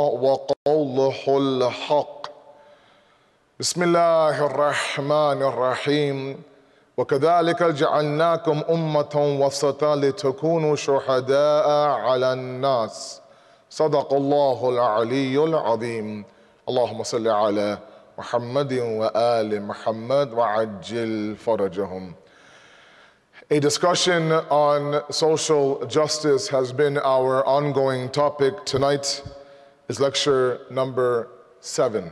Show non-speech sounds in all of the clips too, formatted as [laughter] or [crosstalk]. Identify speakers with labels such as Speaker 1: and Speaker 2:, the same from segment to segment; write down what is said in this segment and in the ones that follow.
Speaker 1: وقوله الحق. بسم الله الرحمن الرحيم. وكذلك جعلناكم أمة وسطا لتكونوا شهداء على الناس. صدق الله العلي العظيم. اللهم صل على محمد وآل محمد وعجل فرجهم. A discussion on social justice has been our ongoing topic. Tonight. Is lecture number seven.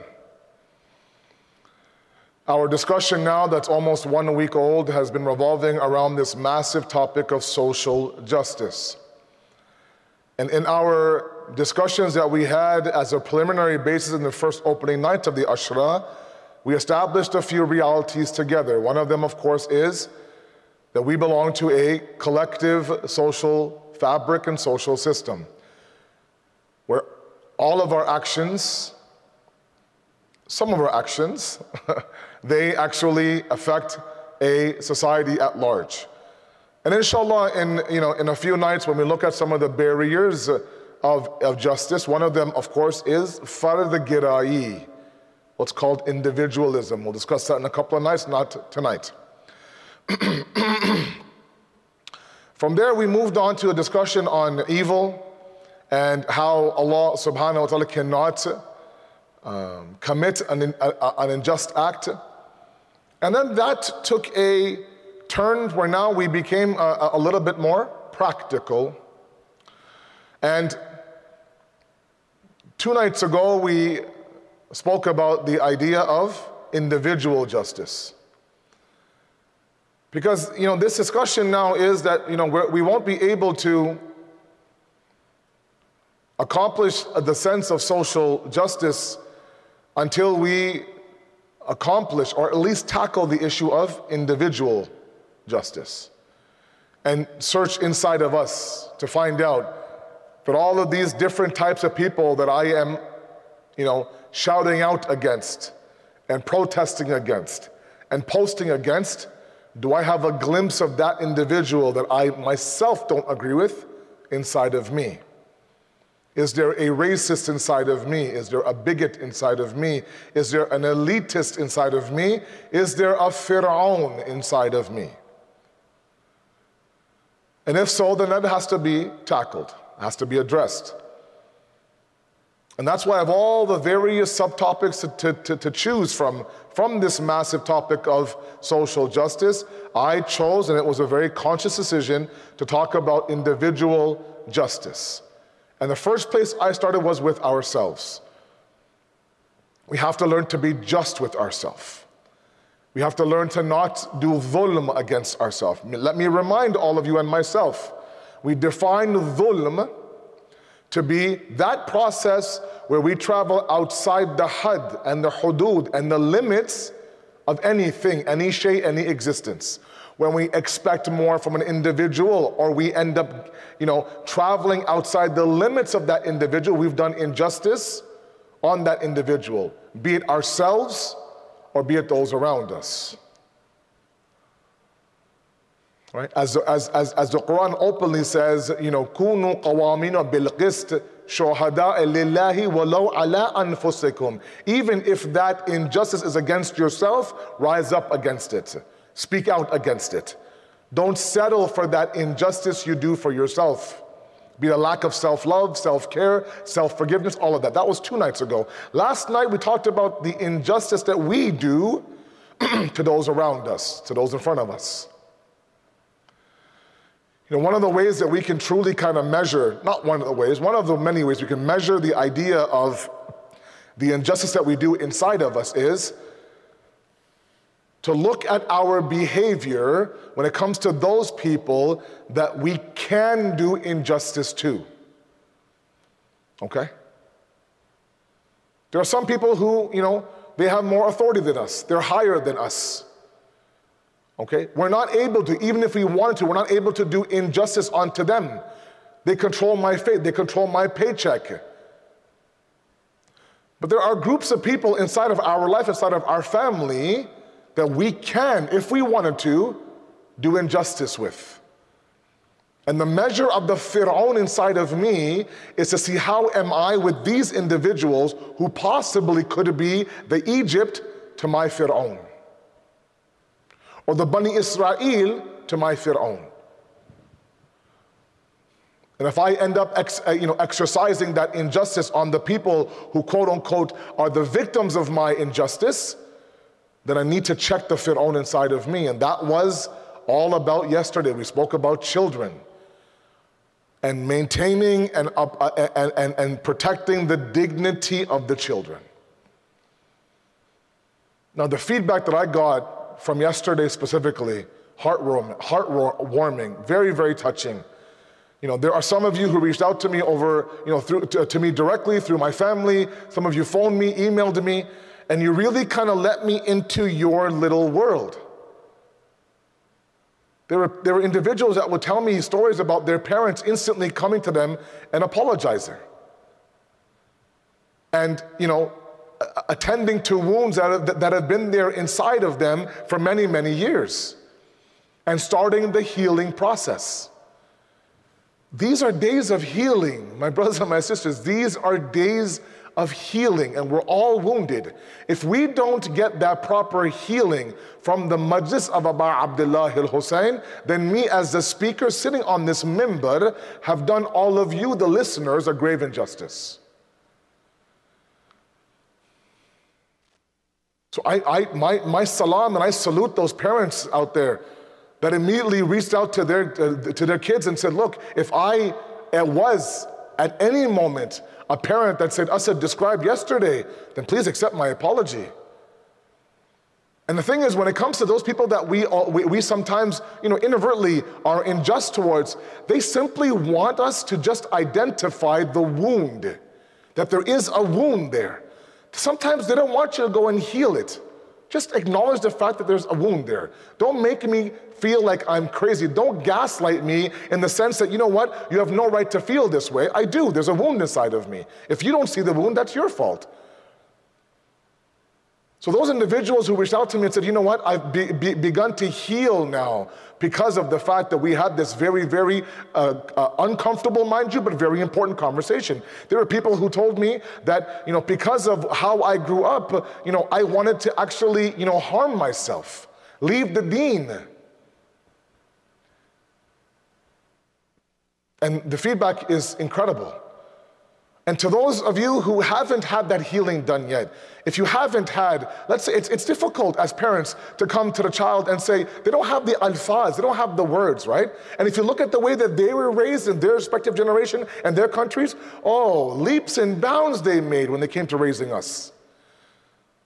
Speaker 1: Our discussion now, that's almost one week old, has been revolving around this massive topic of social justice. And in our discussions that we had as a preliminary basis in the first opening night of the Ashra, we established a few realities together. One of them, of course, is that we belong to a collective social fabric and social system all of our actions, some of our actions, [laughs] they actually affect a society at large. And inshallah, in, you know, in a few nights, when we look at some of the barriers of, of justice, one of them, of course, is fard what's called individualism. We'll discuss that in a couple of nights, not tonight. [clears throat] From there, we moved on to a discussion on evil and how Allah subhanahu wa ta'ala cannot um, commit an, an unjust act. And then that took a turn where now we became a, a little bit more practical. And two nights ago, we spoke about the idea of individual justice. Because, you know, this discussion now is that, you know, we not be able to accomplish the sense of social justice until we accomplish or at least tackle the issue of individual justice and search inside of us to find out that all of these different types of people that I am, you know, shouting out against and protesting against and posting against do I have a glimpse of that individual that I myself don't agree with inside of me? Is there a racist inside of me? Is there a bigot inside of me? Is there an elitist inside of me? Is there a Fir'aun inside of me? And if so, then that has to be tackled, has to be addressed. And that's why, of all the various subtopics to, to, to, choose from, from this massive topic of social justice, I chose, and it was a very conscious decision, to talk about individual justice. And the first place I started was with ourselves. We have to learn to be just with ourselves. We have to learn to not do dhulm against ourselves. Let me remind all of you and myself we define dhulm to be that process where we travel outside the had and the hudud and the limits of anything, any shay, any existence. When we expect more from an individual or we end up, you know, traveling outside the limits of that individual, we've done injustice on that individual, be it ourselves or be it those around us. Right? As, as, as, as the Quran openly says, you know, shuhada lillahi walau ala anfusikum. Even if that injustice is against yourself, rise up against it. Speak out against it. Don't settle for that injustice you do for yourself. Be a lack of self love, self care, self forgiveness, all of that. That was two nights ago. Last night we talked about the injustice that we do [clears throat] to those around us, to those in front of us. You know, one of the ways that we can truly kind of measure, not one of the ways, one of the many ways we can measure the idea of the injustice that we do inside of us is to look at our behavior when it comes to those people that we can do injustice to. Okay? There are some people who, you know, they have more authority than us, they're higher than us. Okay? We're not able to, even if we wanted to, we're not able to do injustice onto them. They control my fate, they control my paycheck. But there are groups of people inside of our life, inside of our family, that we can, if we wanted to, do injustice with. And the measure of the Fir'aun inside of me is to see how am I with these individuals who possibly could be the Egypt to my Fir'aun, or the Bani Israel to my Fir'aun. And if I end up ex, uh, you know, exercising that injustice on the people who, quote unquote, are the victims of my injustice, then I need to check the Fir'aun inside of me. And that was all about yesterday. We spoke about children and maintaining and, uh, and, and, and protecting the dignity of the children. Now, the feedback that I got from yesterday specifically, heartwarming, heartwarming very, very touching. You know, there are some of you who reached out to me over, you know, through, to, to me directly through my family. Some of you phoned me, emailed me, and you really kind of let me into your little world. There were, there were individuals that would tell me stories about their parents instantly coming to them and apologizing. And, you know, attending to wounds that have, that have been there inside of them for many, many years and starting the healing process. These are days of healing, my [laughs] brothers and my sisters. These are days of healing, and we're all wounded. If we don't get that proper healing from the majlis of Abu Abdullah al Hussein, then me as the speaker sitting on this mimbar have done all of you, the listeners, a grave injustice. So I, I, my, my salam and I salute those parents out there that immediately reached out to their, to their kids and said, look, if I was at any moment a parent that said, Asad described yesterday, then please accept my apology. And the thing is, when it comes to those people that we, all, we, we, sometimes, you know, inadvertently are unjust towards, they simply want us to just identify the wound, that there is a wound there. Sometimes they don't want you to go and heal it. Just acknowledge the fact that there's a wound there. Don't make me feel like I'm crazy. Don't gaslight me in the sense that, you know what, you have no right to feel this way. I do. There's a wound inside of me. If you don't see the wound, that's your fault. So, those individuals who reached out to me and said, you know what, I've be, be, begun to heal now because of the fact that we had this very, very uh, uh, uncomfortable, mind you, but very important conversation. There were people who told me that, you know, because of how I grew up, you know, I wanted to actually, you know, harm myself, leave the dean. And the feedback is incredible. And to those of you who haven't had that healing done yet, if you haven't had, let's say it's, it's difficult as parents to come to the child and say, they don't have the alfaz, they don't have the words, right? And if you look at the way that they were raised in their respective generation and their countries, oh, leaps and bounds they made when they came to raising us.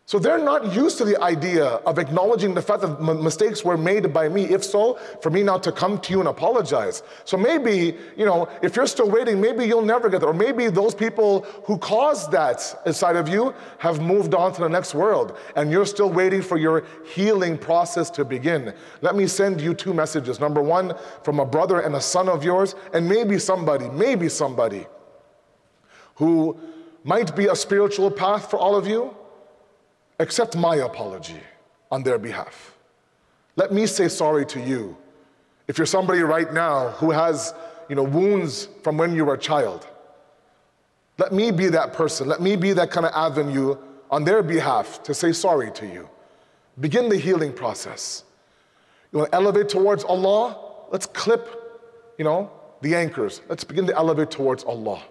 Speaker 1: So they're not used to the idea of acknowledging the fact that mistakes were made by me. If so, for me now to come to you and apologize. So maybe, you know, if you're still waiting, maybe you'll never get there. Or maybe those people who caused that inside of you have moved on to the next world and you're still waiting for your healing process to begin. Let me send you two messages. Number one, from a brother and a son of yours, and maybe somebody, maybe somebody who might be a spiritual path for all of you accept my apology on their behalf. Let me say sorry to you. If you're somebody right now who has, you know, wounds from when you were a child, let me be that person. Let me be that kind of avenue on their behalf to say sorry to you. Begin the healing process. You want to elevate towards Allah? Let's clip, you know, the anchors. Let's begin to elevate towards Allah.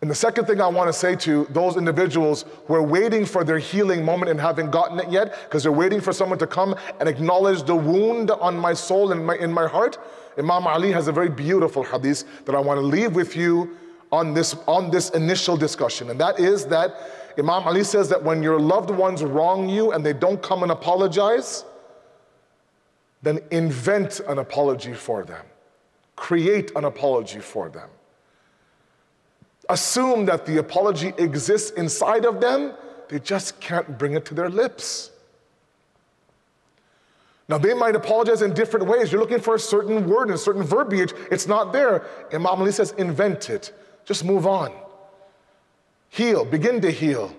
Speaker 1: And the second thing I want to say to those individuals who are waiting for their healing moment and haven't gotten it yet, because they're waiting for someone to come and acknowledge the wound on my soul and my, in my heart, Imam Ali has a very beautiful hadith that I want to leave with you on this, on this initial discussion. And that is that Imam Ali says that when your loved ones wrong you and they don't come and apologize, then invent an apology for them. Create an apology for them assume that the apology exists inside of them, they just can't bring it to their lips. Now, they might apologize in different ways. You're looking for a certain word and a certain verbiage, it's not there. Imam Ali says, invent it. Just move on. Heal, begin to heal.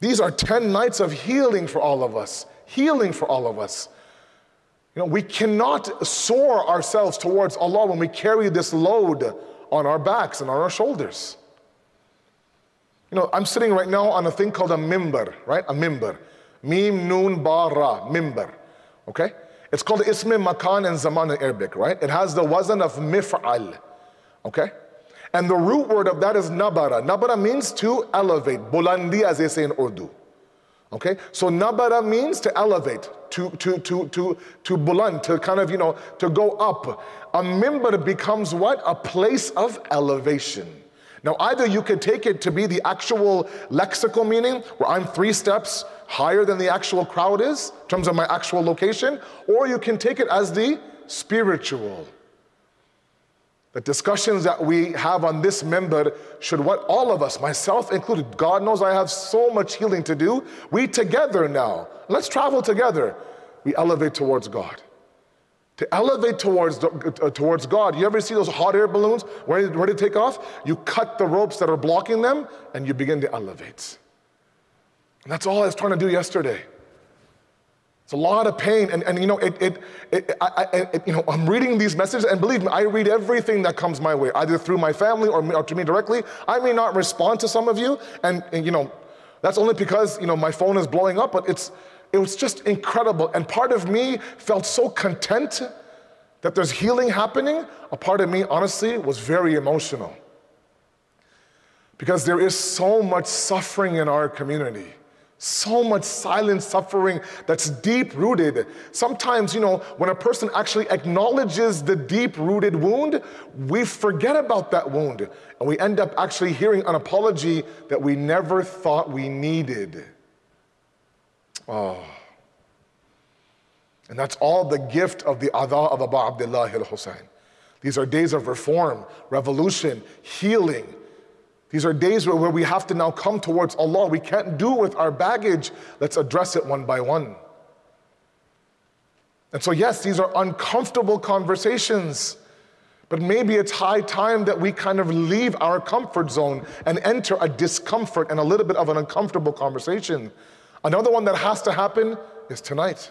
Speaker 1: These are 10 nights of healing for all of us, healing for all of us. You know, we cannot soar ourselves towards Allah when we carry this load on our backs and on our shoulders. You know, I'm sitting right now on a thing called a mimbar, right? A mimbar. Mim, noon, ba, ra, mimbar. Okay? It's called ism, makan, and zaman in Arabic, right? It has the wazan of mif'al. Okay? And the root word of that is nabara. Nabara means to elevate. Bulandi, as they say in Urdu. Okay? So nabara means to elevate, to, to, to, to, to buland, to kind of, you know, to go up. A mimbar becomes what? A place of elevation. Now, either you could take it to be the actual lexical meaning, where I'm three steps higher than the actual crowd is, in terms of my actual location, or you can take it as the spiritual. The discussions that we have on this mimbar should what all of us, myself included, God knows I have so much healing to do. We together now, let's travel together. We elevate towards God. To elevate towards, uh, towards God, you ever see those hot air balloons ready, ready to take off? You cut the ropes that are blocking them and you begin to elevate. And that's all I was trying to do yesterday. It's a lot of pain. And, and you know, it, it, it, I, I, it, you know, I'm reading these messages, and believe me, I read everything that comes my way, either through my family or, or to me directly. I may not respond to some of you, and, and, you know, that's only because you know my phone is blowing up, but it's it was just incredible. And part of me felt so content that there's healing happening. A part of me, honestly, was very emotional. Because there is so much suffering in our community. So much silent suffering that's deep rooted. Sometimes, you know, when a person actually acknowledges the deep rooted wound, we forget about that wound and we end up actually hearing an apology that we never thought we needed. Oh. And that's all the gift of the Adha of Abu Abdullah al Hussein. These are days of reform, revolution, healing, these are days where, we have to now come towards Allah. We can't do with our baggage. Let's address it one by one. And so, yes, these are uncomfortable conversations, but maybe it's high time that we kind of leave our comfort zone and enter a discomfort and a little bit of an uncomfortable conversation. Another one that has to happen is tonight.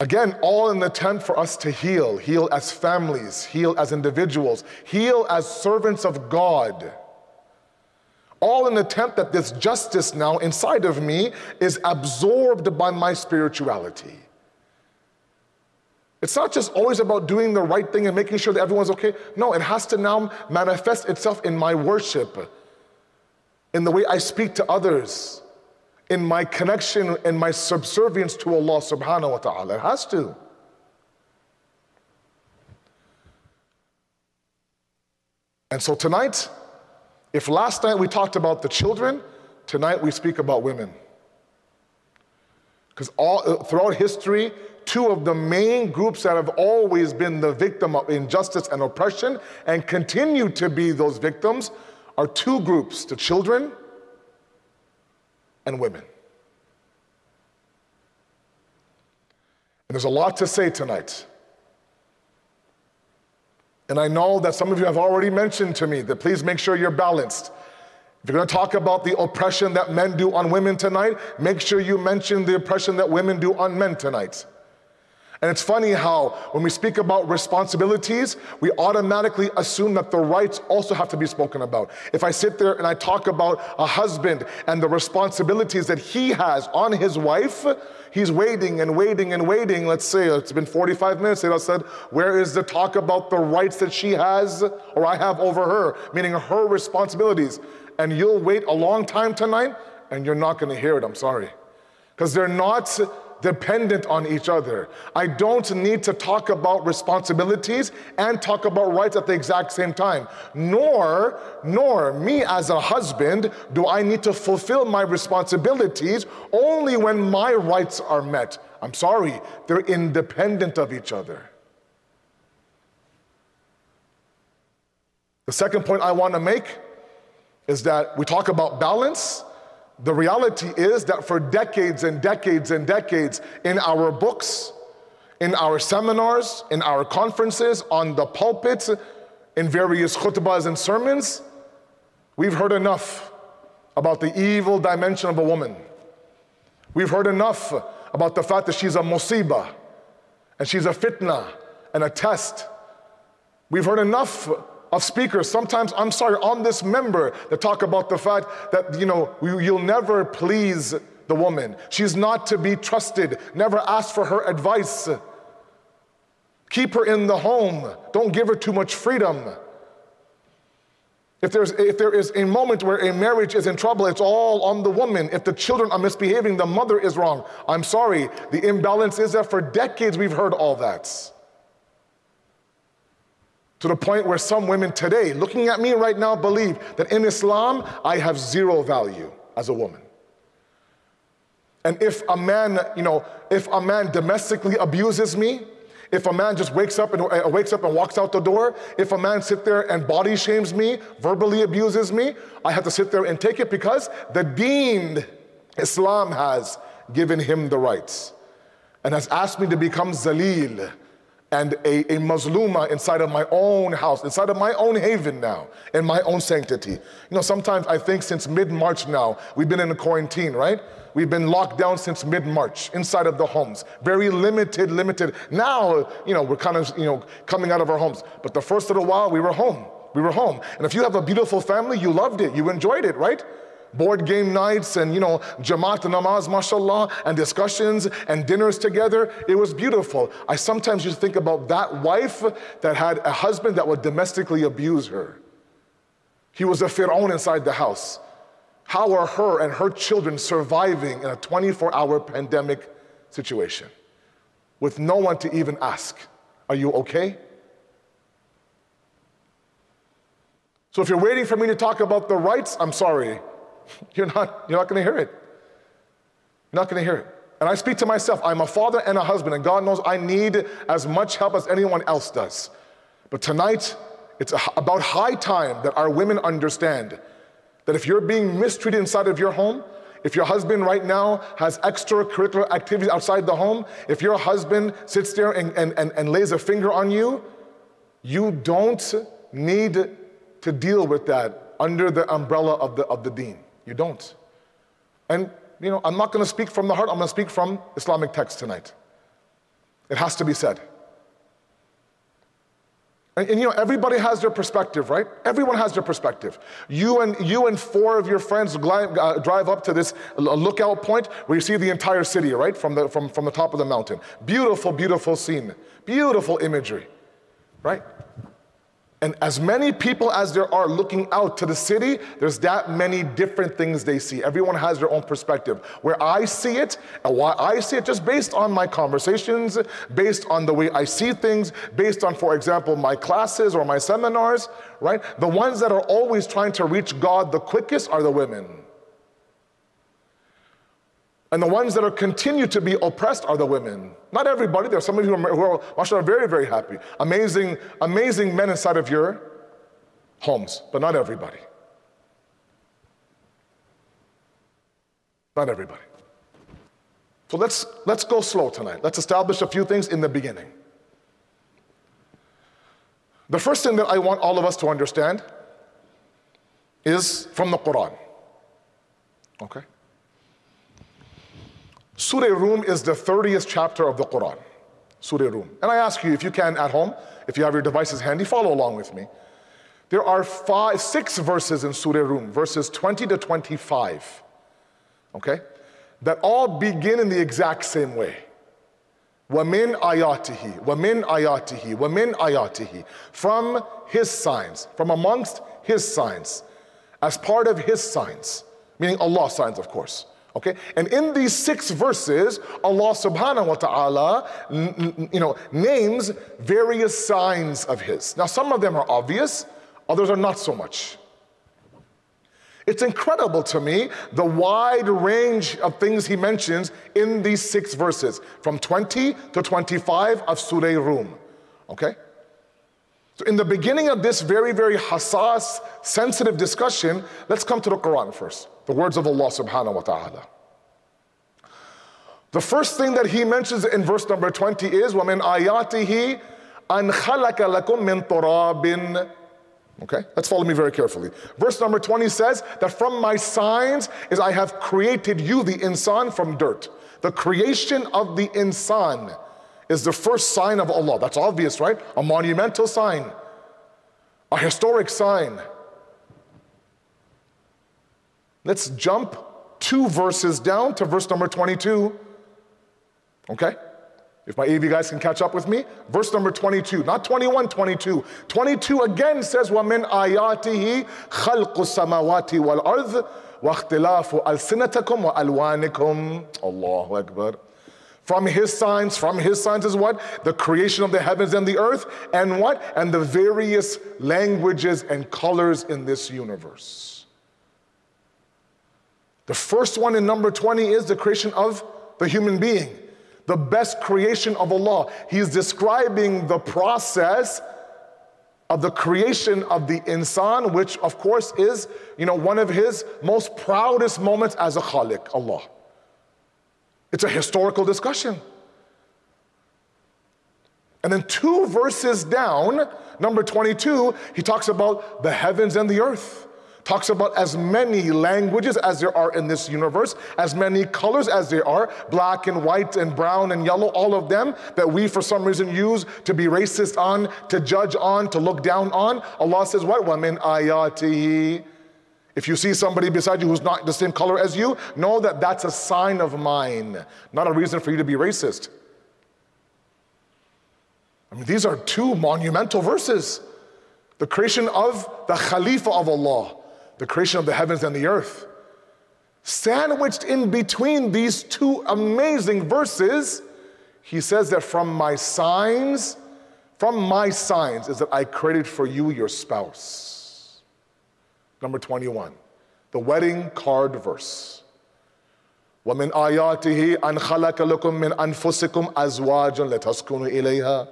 Speaker 1: Again, all in the attempt for us to heal, heal as families, heal as individuals, heal as servants of God. All in the attempt that this justice now inside of me is absorbed by my spirituality. It's not just always about doing the right thing and making sure that everyone's okay. No, it has to now manifest itself in my worship, in the way I speak to others, in my connection and my subservience to Allah subhanahu wa ta'ala. It has to. And so tonight, if last night we talked about the children, tonight we speak about women. Because all uh, throughout history, two of the main groups that have always been the victim of injustice and oppression and continue to be those victims are two groups the children and women. And there's a lot to say tonight. And I know that some of you have already mentioned to me that please make sure you're balanced. If you're going to talk about the oppression that men do on women tonight, make sure you mention the oppression that women do on men tonight. And it's funny how, when we speak about responsibilities, we automatically assume that the rights also have to be spoken about. If I sit there and I talk about a husband and the responsibilities that he has on his wife, he's waiting and waiting and waiting. Let's say it's been 45 minutes. I said, Where is the talk about the rights that she has or I have over her, meaning her responsibilities? And you'll wait a long time tonight and you're not going to hear it. I'm sorry. Because they're not dependent on each other. I don't need to talk about responsibilities and talk about rights at the exact same time. Nor, nor me as a husband do I need to fulfill my responsibilities only when my rights are met. I'm sorry, they're independent of each other. The second point I want to make is that we talk about balance the reality is that for decades and decades and decades, in our books, in our seminars, in our conferences, on the pulpits, in various khutbahs and sermons, we've heard enough about the evil dimension of a woman. We've heard enough about the fact that she's a musibah and she's a fitna and a test. We've heard enough of speakers, sometimes, I'm sorry, on this mimbar that talk about the fact that, you know, you'll never please the woman. She's not to be trusted. Never ask for her advice. Keep her in the home. Don't give her too much freedom. If, there's, if there is a moment where a marriage is in trouble, it's all on the woman. If the children are misbehaving, the mother is wrong. I'm sorry, the imbalance is that for decades we've heard all that. To the point where some women today, looking at me right now, believe that in Islam, I have zero value as a woman. And if a man, you know, if a man domestically abuses me, if a man just wakes up and uh, wakes up and walks out the door, if a man sit there and body shames me, verbally abuses me, I have to sit there and take it because the deen Islam has given him the rights and has asked me to become zalil and a, a inside of my own house, inside of my own haven now, in my own sanctity. You know, sometimes I think since mid-March now, we've been in a quarantine, right? We've been locked down since mid-March inside of the homes. Very limited, limited. Now, you know, we're kind of, you know, coming out of our homes. But the first little while, we were home. We were home. And if you have a beautiful family, you loved it, you enjoyed it, right? Board game nights and you know jamaat namaz mashallah and discussions and dinners together. It was beautiful. I sometimes to think about that wife that had a husband that would domestically abuse her. He was a fir'aun inside the house. How are her and her children surviving in a 24 hour pandemic situation with no one to even ask? Are you okay? So if you're waiting for me to talk about the rights i'm sorry [laughs] you're not, you're not going to hear it. You're not going to hear it. And I speak to myself, I'm a father and a husband, and God knows I need as much help as anyone else does. But tonight, it's about high time that our women understand that if you're being mistreated inside of your home, if your husband right now has extracurricular activities outside the home, if your husband sits there and, and, and, and lays a finger on you, you don't need to deal with that under the umbrella of the, of the deen. You don't. And, you know, I'm not going to speak from the heart, I'm going to speak from Islamic text tonight. It has to be said. And, and, you know, everybody has their perspective, right? Everyone has their perspective. You and you and four of your friends drive, uh, drive up to this lookout point where you see the entire city, right, from the from, from the top of the mountain. Beautiful, beautiful scene, beautiful imagery, right? And as many people as there are looking out to the city, there's that many different things they see. Everyone has their own perspective. Where I see it, and why I see it, just based on my conversations, based on the way I see things, based on, for example, my classes or my seminars, right? The ones that are always trying to reach God the quickest are the women. And the ones that are continue to be oppressed are the women. Not everybody. There are some of you who are, who are very, very happy. Amazing, amazing men inside of your homes, but not everybody. Not everybody. So let's, let's go slow tonight. Let's establish a few things in the beginning. The first thing that I want all of us to understand is from the Quran. Okay? Surah Rum is the 30th chapter of the Quran. Surah Rum. And I ask you, if you can at home, if you have your devices handy, follow along with me. There are five, six verses in Surah Rum, verses 20 to 25, okay, that all begin in the exact same way. Wamin ayatihi, wamin ayatihi, wamin ayatihi. From his signs, from amongst his signs, as part of his signs, meaning Allah's signs, of course. Okay? And in these six verses, Allah subhanahu wa ta'ala you know, names various signs of His. Now, some of them are obvious, others are not so much. It's incredible to me the wide range of things he mentions in these six verses, from 20 to 25 of Surah Rum. Okay? So, in the beginning of this very, very hassas, sensitive discussion, let's come to the Quran first, the words of Allah subhanahu wa ta'ala. The first thing that he mentions in verse number 20 is وَمِنْ آيَاتِهِ أَنْ خَلَقَ لَكُم مِّن تُرَابٍ Okay, let's follow me very carefully. Verse number 20 says that from my signs is I have created you, the insan, from dirt. The creation of the insan is the first sign of Allah. That's obvious, right? A monumental sign, a historic sign. Let's jump two verses down to verse number 22. Okay? If my AV guys can catch up with me, verse number 22, not 21, 22. 22 again says, وَمِنْ آيَاتِهِ خَلْقُ السَّمَاوَاتِ وَالْأَرْضِ وَاخْتِلَافُ أَلْسِنَتَكُمْ وَأَلْوَانِكُمْ Allahu Akbar. From his signs, from his signs is what? The creation of the heavens and the earth, and what? And the various languages and colors in this universe. The first one in number 20 is the creation of the human being the best creation of Allah. He's describing the process of the creation of the insan, which of course is, you know, one of his most proudest moments as a khaliq, Allah. It's a historical discussion. And then two verses down, number 22, he talks about the heavens and the earth talks about as many languages as there are in this universe, as many colors as there are, black and white and brown and yellow, all of them that we for some reason use to be racist on, to judge on, to look down on. Allah says, What? Wamin ayatihi. If you see somebody beside you who's not the same color as you, know that that's a sign of mine, not a reason for you to be racist. I mean, these are two monumental verses the creation of the Khalifa of Allah, the creation of the heavens and the earth. Sandwiched in between these two amazing verses, he says that from my signs, from my signs is that I created for you your spouse. Number 21, the wedding card verse. ومن آياته أن خلق لكم من أنفسكم أزواجا لتسكنوا إليها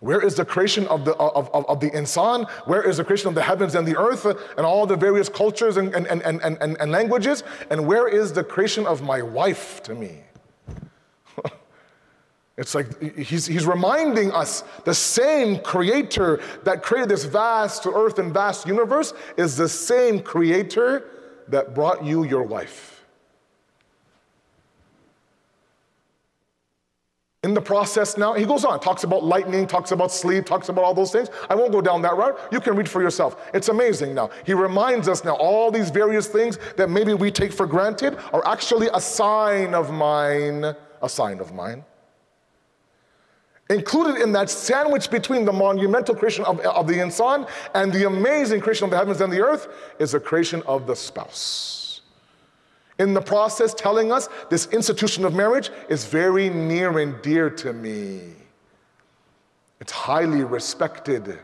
Speaker 1: where is the creation of the, of, of, of, the insan? Where is the creation of the heavens and the earth and all the various cultures and, and, and, and, and, and languages? And where is the creation of my wife to me? [laughs] it's like he's, he's reminding us the same creator that created this vast earth and vast universe is the same creator that brought you your wife. In the process now, he goes on, talks about lightning, talks about sleep, talks about all those things. I won't go down that route. You can read for yourself. It's amazing now. He reminds us now all these various things that maybe we take for granted are actually a sign of mine, a sign of mine. Included in that sandwich between the monumental creation of, of the insan and the amazing creation of the heavens and the earth is the creation of the spouse in the process telling us this institution of marriage is very near and dear to me. It's highly respected.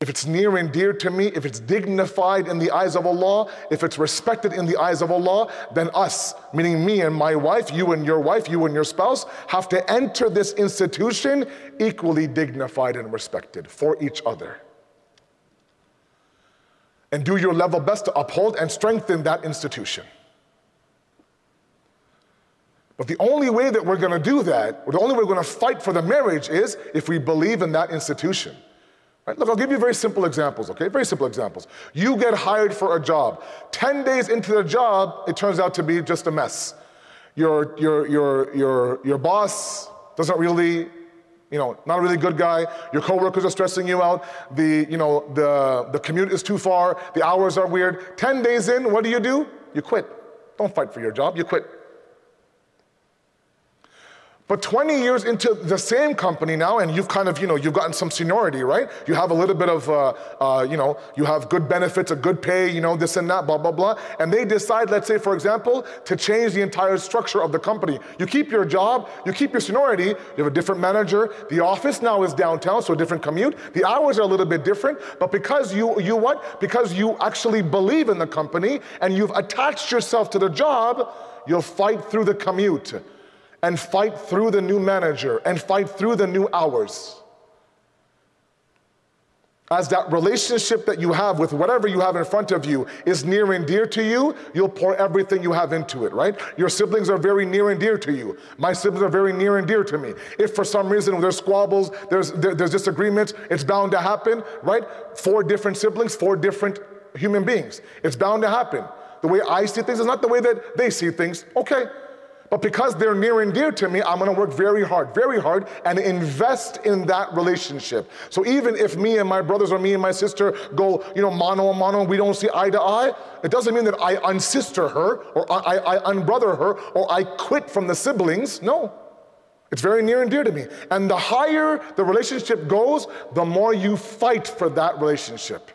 Speaker 1: If it's near and dear to me, if it's dignified in the eyes of Allah, if it's respected in the eyes of Allah, then us, meaning me and my wife, you and your wife, you and your spouse, have to enter this institution equally dignified and respected for each other and do your level best to uphold and strengthen that institution. But the only way that we're going to do that, or the only way we're going to fight for the marriage is if we believe in that institution. Right? Look, I'll give you very simple examples, okay? Very simple examples. You get hired for a job. 10 days into the job, it turns out to be just a mess. Your, your, your, your, your boss doesn't really you know, not a really good guy. Your coworkers are stressing you out. The, you know, the, the commute is too far. The hours are weird. 10 days in, what do you do? You quit. Don't fight for your job, you quit. But 20 years into the same company now, and you've kind of, you know, you've gotten some seniority, right? You have a little bit of, uh, uh, you know, you have good benefits, a good pay, you know, this and that, blah, blah, blah. And they decide, let's say, for example, to change the entire structure of the company. You keep your job, you keep your seniority, you have a different manager. The office now is downtown, so a different commute. The hours are a little bit different, but because you, you what? Because you actually believe in the company and you've attached yourself to the job, you'll fight through the commute and fight through the new manager and fight through the new hours. as that relationship that you have with whatever you have in front of you is near and dear to you, you'll pour everything you have into it, right? Your siblings are very near and dear to you. My siblings are very near and dear to me. If for some reason there's squabbles, there's, there, there's disagreements, it's bound to happen, right? Four different siblings, four different human beings. It's bound to happen. The way I see things is not the way that they see things. Okay, but because they're near and dear to me, I'm gonna work very hard, very hard, and invest in that relationship. So even if me and my brothers or me and my sister go, you know, mano a mano, we don't see eye to eye, it doesn't mean that I unsister her or I, I, I unbrother her or I quit from the siblings. No. It's very near and dear to me. And the higher the relationship goes, the more you fight for that relationship.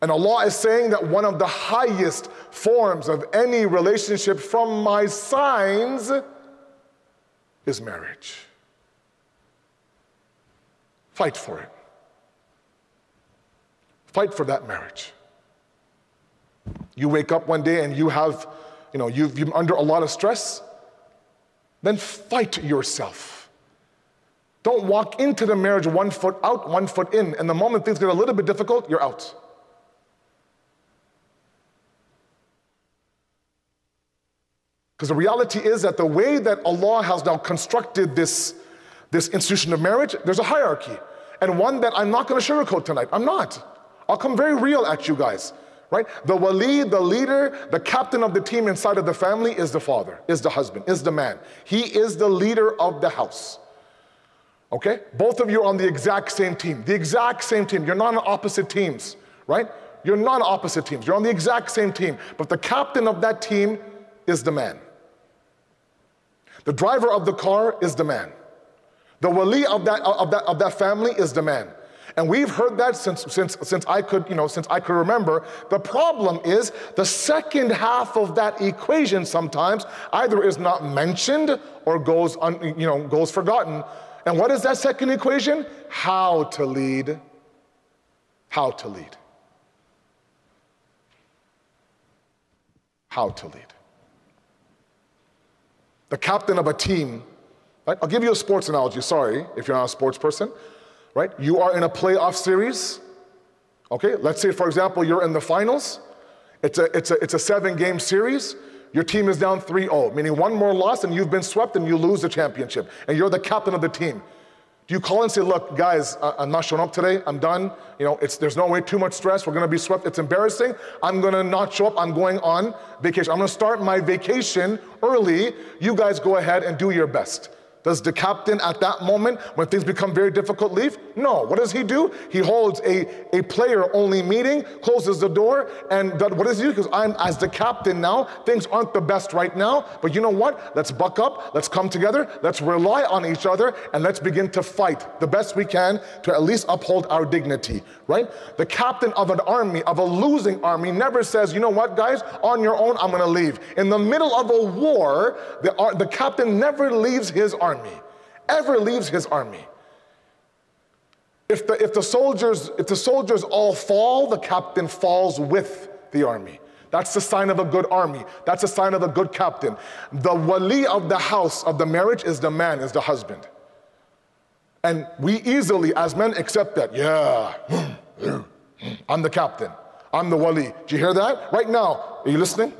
Speaker 1: And Allah is saying that one of the highest forms of any relationship from my signs is marriage. Fight for it. Fight for that marriage. You wake up one day and you have, you know, you've, you're under a lot of stress, then fight yourself. Don't walk into the marriage one foot out, one foot in. And the moment things get a little bit difficult, you're out. Because the reality is that the way that Allah has now constructed this, this institution of marriage, there's a hierarchy. And one that I'm not going to sugarcoat tonight. I'm not. I'll come very real at you guys. Right? The wali, the leader, the captain of the team inside of the family is the father, is the husband, is the man. He is the leader of the house. Okay? Both of you are on the exact same team. The exact same team. You're not on opposite teams, right? You're not opposite teams. You're on the exact same team. But the captain of that team is the man. The driver of the car is the man. The wali of that, of that, of that family is the man. And we've heard that since, since, since I could, you know, since I could remember. The problem is the second half of that equation sometimes either is not mentioned or goes, un, you know, goes forgotten. And what is that second equation? How to lead. How to lead. How to lead the captain of a team, right? I'll give you a sports analogy, sorry, if you're not a sports person, right? You are in a playoff series, okay? Let's say, for example, you're in the finals. It's a, it's a, it's a seven game series. Your team is down 3 0, meaning one more loss and you've been swept and you lose the championship. And you're the captain of the team. Do you call and say, look, guys, I'm not showing up today. I'm done. You know, it's, there's no way, too much stress. We're going to be swept. It's embarrassing. I'm going to not show up. I'm going on vacation. I'm going to start my vacation early. You guys go ahead and do your best. Does the captain at that moment, when things become very difficult, leave? No. What does he do? He holds a, a player only meeting, closes the door, and that, what does he do? Because I'm as the captain now, things aren't the best right now, but you know what? Let's buck up, let's come together, let's rely on each other, and let's begin to fight the best we can to at least uphold our dignity, right? The captain of an army, of a losing army, never says, you know what, guys, on your own, I'm gonna leave. In the middle of a war, the, the captain never leaves his army army, ever leaves his army. If the, if the soldiers, if the soldiers all fall, the captain falls with the army. That's the sign of a good army. That's a sign of a good captain. The wali of the house of the marriage is the man, is the husband. And we easily, as men, accept that. Yeah, [clears throat] I'm the captain. I'm the wali. Do you hear that? Right now, are you listening?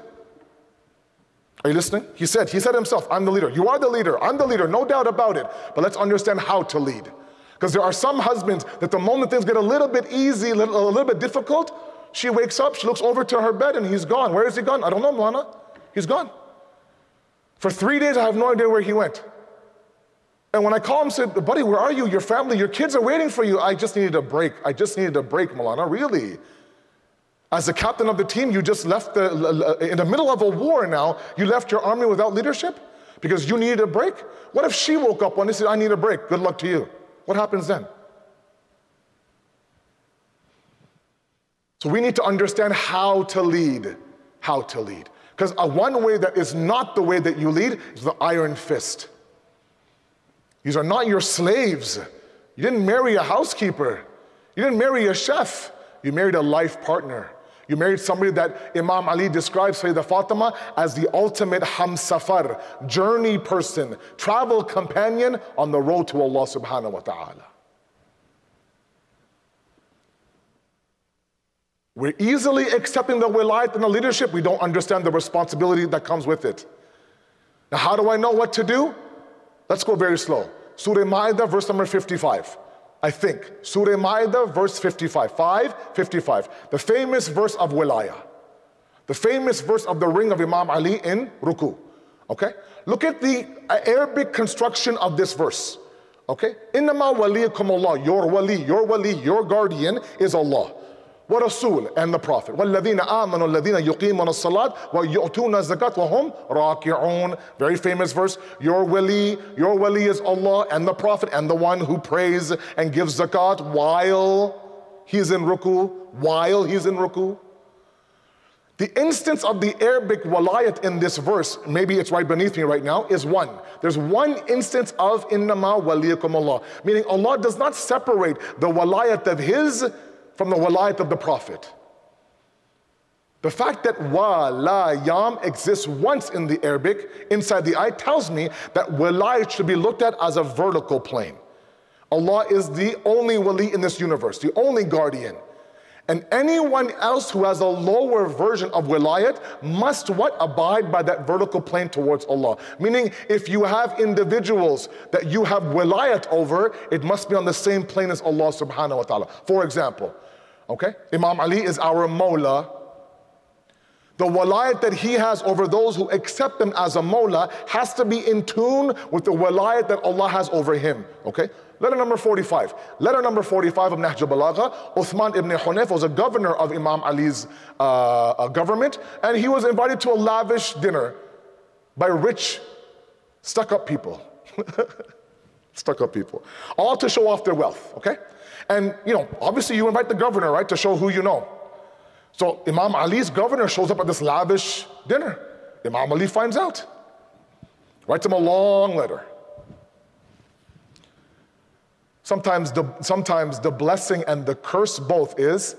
Speaker 1: Are you listening? He said, he said himself, I'm the leader. You are the leader. I'm the leader, no doubt about it. But let's understand how to lead. Because there are some husbands that the moment things get a little bit easy, a little, a little bit difficult, she wakes up, she looks over to her bed, and he's gone. Where is he gone? I don't know, Lana. He's gone. For three days, I have no idea where he went. And when I call him, said, buddy, where are you? Your family, your kids are waiting for you. I just needed a break. I just needed a break, Maulana, really. As the captain of the team, you just left the, in the middle of a war now, you left your army without leadership because you needed a break? What if she woke up one day and said, I need a break? Good luck to you. What happens then? So we need to understand how to lead. How to lead. Because one way that is not the way that you lead is the iron fist. These are not your slaves. You didn't marry a housekeeper. You didn't marry a chef. You married a life partner. You married somebody that Imam Ali describes Sayyidah Fatima as the ultimate hamsafar, journey person, travel companion on the road to Allah subhanahu wa ta'ala. We're easily accepting the wilayat and the leadership. We don't understand the responsibility that comes with it. Now, how do I know what to do? Let's go very slow. Surah Ma'idah, verse number 55. I think. Surah Ma'idah, verse 55. 5, 55. The famous verse of wilayah. The famous verse of the ring of Imam Ali in Ruku. Okay? Look at the uh, Arabic construction of this verse. Okay? Innama waliyakum Allah. Your wali, your wali, your guardian is Allah. ورسول and the Prophet والذين آمنوا الذين يقيمون الصلاة ويؤتون الزكاة وهم راكعون very famous verse your wali your wali is Allah and the Prophet and the one who prays and gives zakat while he's in ruku while he's in ruku the instance of the Arabic walayat in this verse, maybe it's right beneath me right now, is one. There's one instance of innama waliyakum Allah, meaning Allah does not separate the walayat of His from the walayat of the Prophet. The fact that wa, la, yam exists once in the Arabic inside the ayat tells me that walayat should be looked at as a vertical plane. Allah is the only wali in this universe, the only guardian. And anyone else who has a lower version of wilayat must what? Abide by that vertical plane towards Allah. Meaning, if you have individuals that you have wilayat over, it must be on the same plane as Allah subhanahu wa ta'ala. For example, okay, Imam Ali is our Mawla. The walayat that he has over those who accept him as a Mawla has to be in tune with the walayat that Allah has over him. Okay? Letter number 45. Letter number 45 of Nahj Balagha. Uthman ibn Hunayf was a governor of Imam Ali's uh, uh, government, and he was invited to a lavish dinner by rich, stuck up people. [laughs] stuck up people. All to show off their wealth, okay? And, you know, obviously you invite the governor, right, to show who you know. So Imam Ali's governor shows up at this lavish dinner. Imam Ali finds out, writes him a long letter. Sometimes the, sometimes the blessing and the curse both is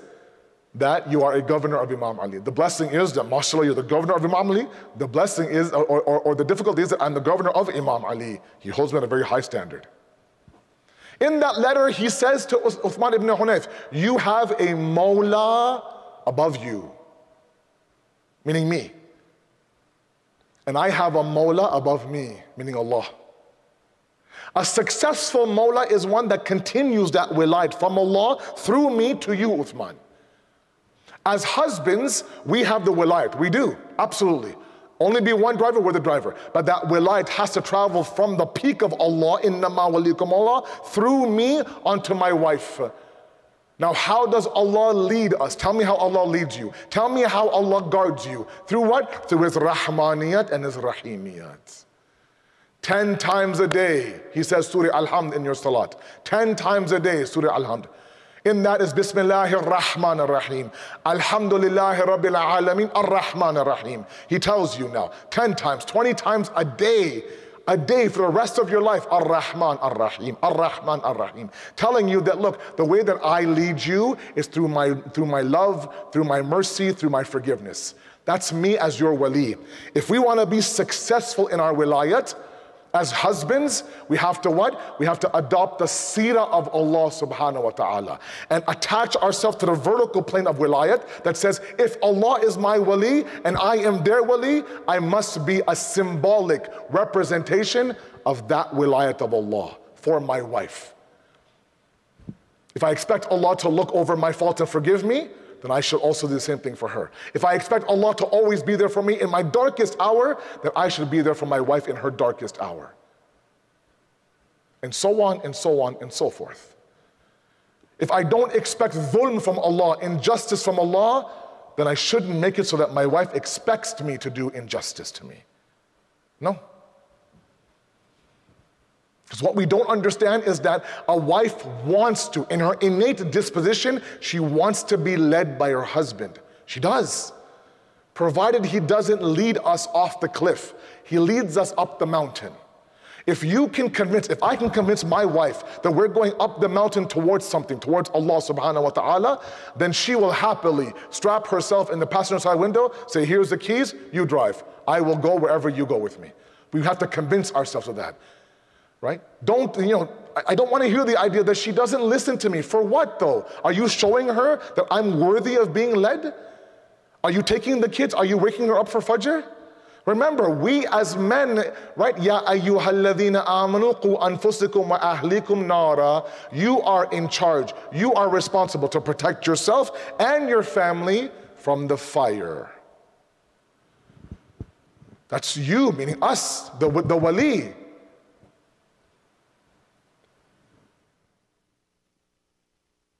Speaker 1: that you are a governor of Imam Ali. The blessing is that, mashallah, you're the governor of Imam Ali. The blessing is, or, or, or the difficulty is that I'm the governor of Imam Ali. He holds me at a very high standard. In that letter, he says to Uthman ibn Hunayf, You have a Mawla above you, meaning me. And I have a Mawla above me, meaning Allah. A successful Mawla is one that continues that wilayat from Allah through me to you, Uthman. As husbands, we have the wilayat. We do, absolutely. Only be one driver, we're the driver. But that wilayat has to travel from the peak of Allah, innama walikum Allah, through me onto my wife. Now, how does Allah lead us? Tell me how Allah leads you. Tell me how Allah guards you. Through what? Through His Rahmaniyat and His Rahimiyat. Ten times a day, he says Surah Al-Hamd in your salat. Ten times a day, Surah Al-Hamd. In that is Bismillahir Rahmanir Rahim. Alhamdulillahi Rabbil Alameen Ar-Rahmanir Rahim. He tells you now, 10 times, 20 times a day, a day for the rest of your life, Ar-Rahman Ar-Rahim, Ar-Rahman Ar-Rahim. Telling you that, look, the way that I lead you is through my, through my love, through my mercy, through my forgiveness. That's me as your wali. If we want to be successful in our wilayat, as husbands, we have to what? We have to adopt the seerah of Allah subhanahu wa ta'ala and attach ourselves to the vertical plane of wilayat that says, if Allah is my wali and I am their wali, I must be a symbolic representation of that wilayat of Allah for my wife. If I expect Allah to look over my faults and forgive me, then I should also do the same thing for her. If I expect Allah to always be there for me in my darkest hour, then I should be there for my wife in her darkest hour. And so on and so on and so forth. If I don't expect dhulm from Allah, injustice from Allah, then I shouldn't make it so that my wife expects me to do injustice to me. No. Because what we don't understand is that a wife wants to, in her innate disposition, she wants to be led by her husband. She does. Provided he doesn't lead us off the cliff, he leads us up the mountain. If you can convince, if I can convince my wife that we're going up the mountain towards something, towards Allah subhanahu wa ta'ala, then she will happily strap herself in the passenger side window, say, Here's the keys, you drive. I will go wherever you go with me. We have to convince ourselves of that. Right? Don't, you know, I don't want to hear the idea that she doesn't listen to me. For what though? Are you showing her that I'm worthy of being led? Are you taking the kids? Are you waking her up for Fajr? Remember, we as men, right? Ya ayyuhalladhina amanu qu wa ahlikum nara. You are in charge. You are responsible to protect yourself and your family from the fire. That's you, meaning us, the, the wali.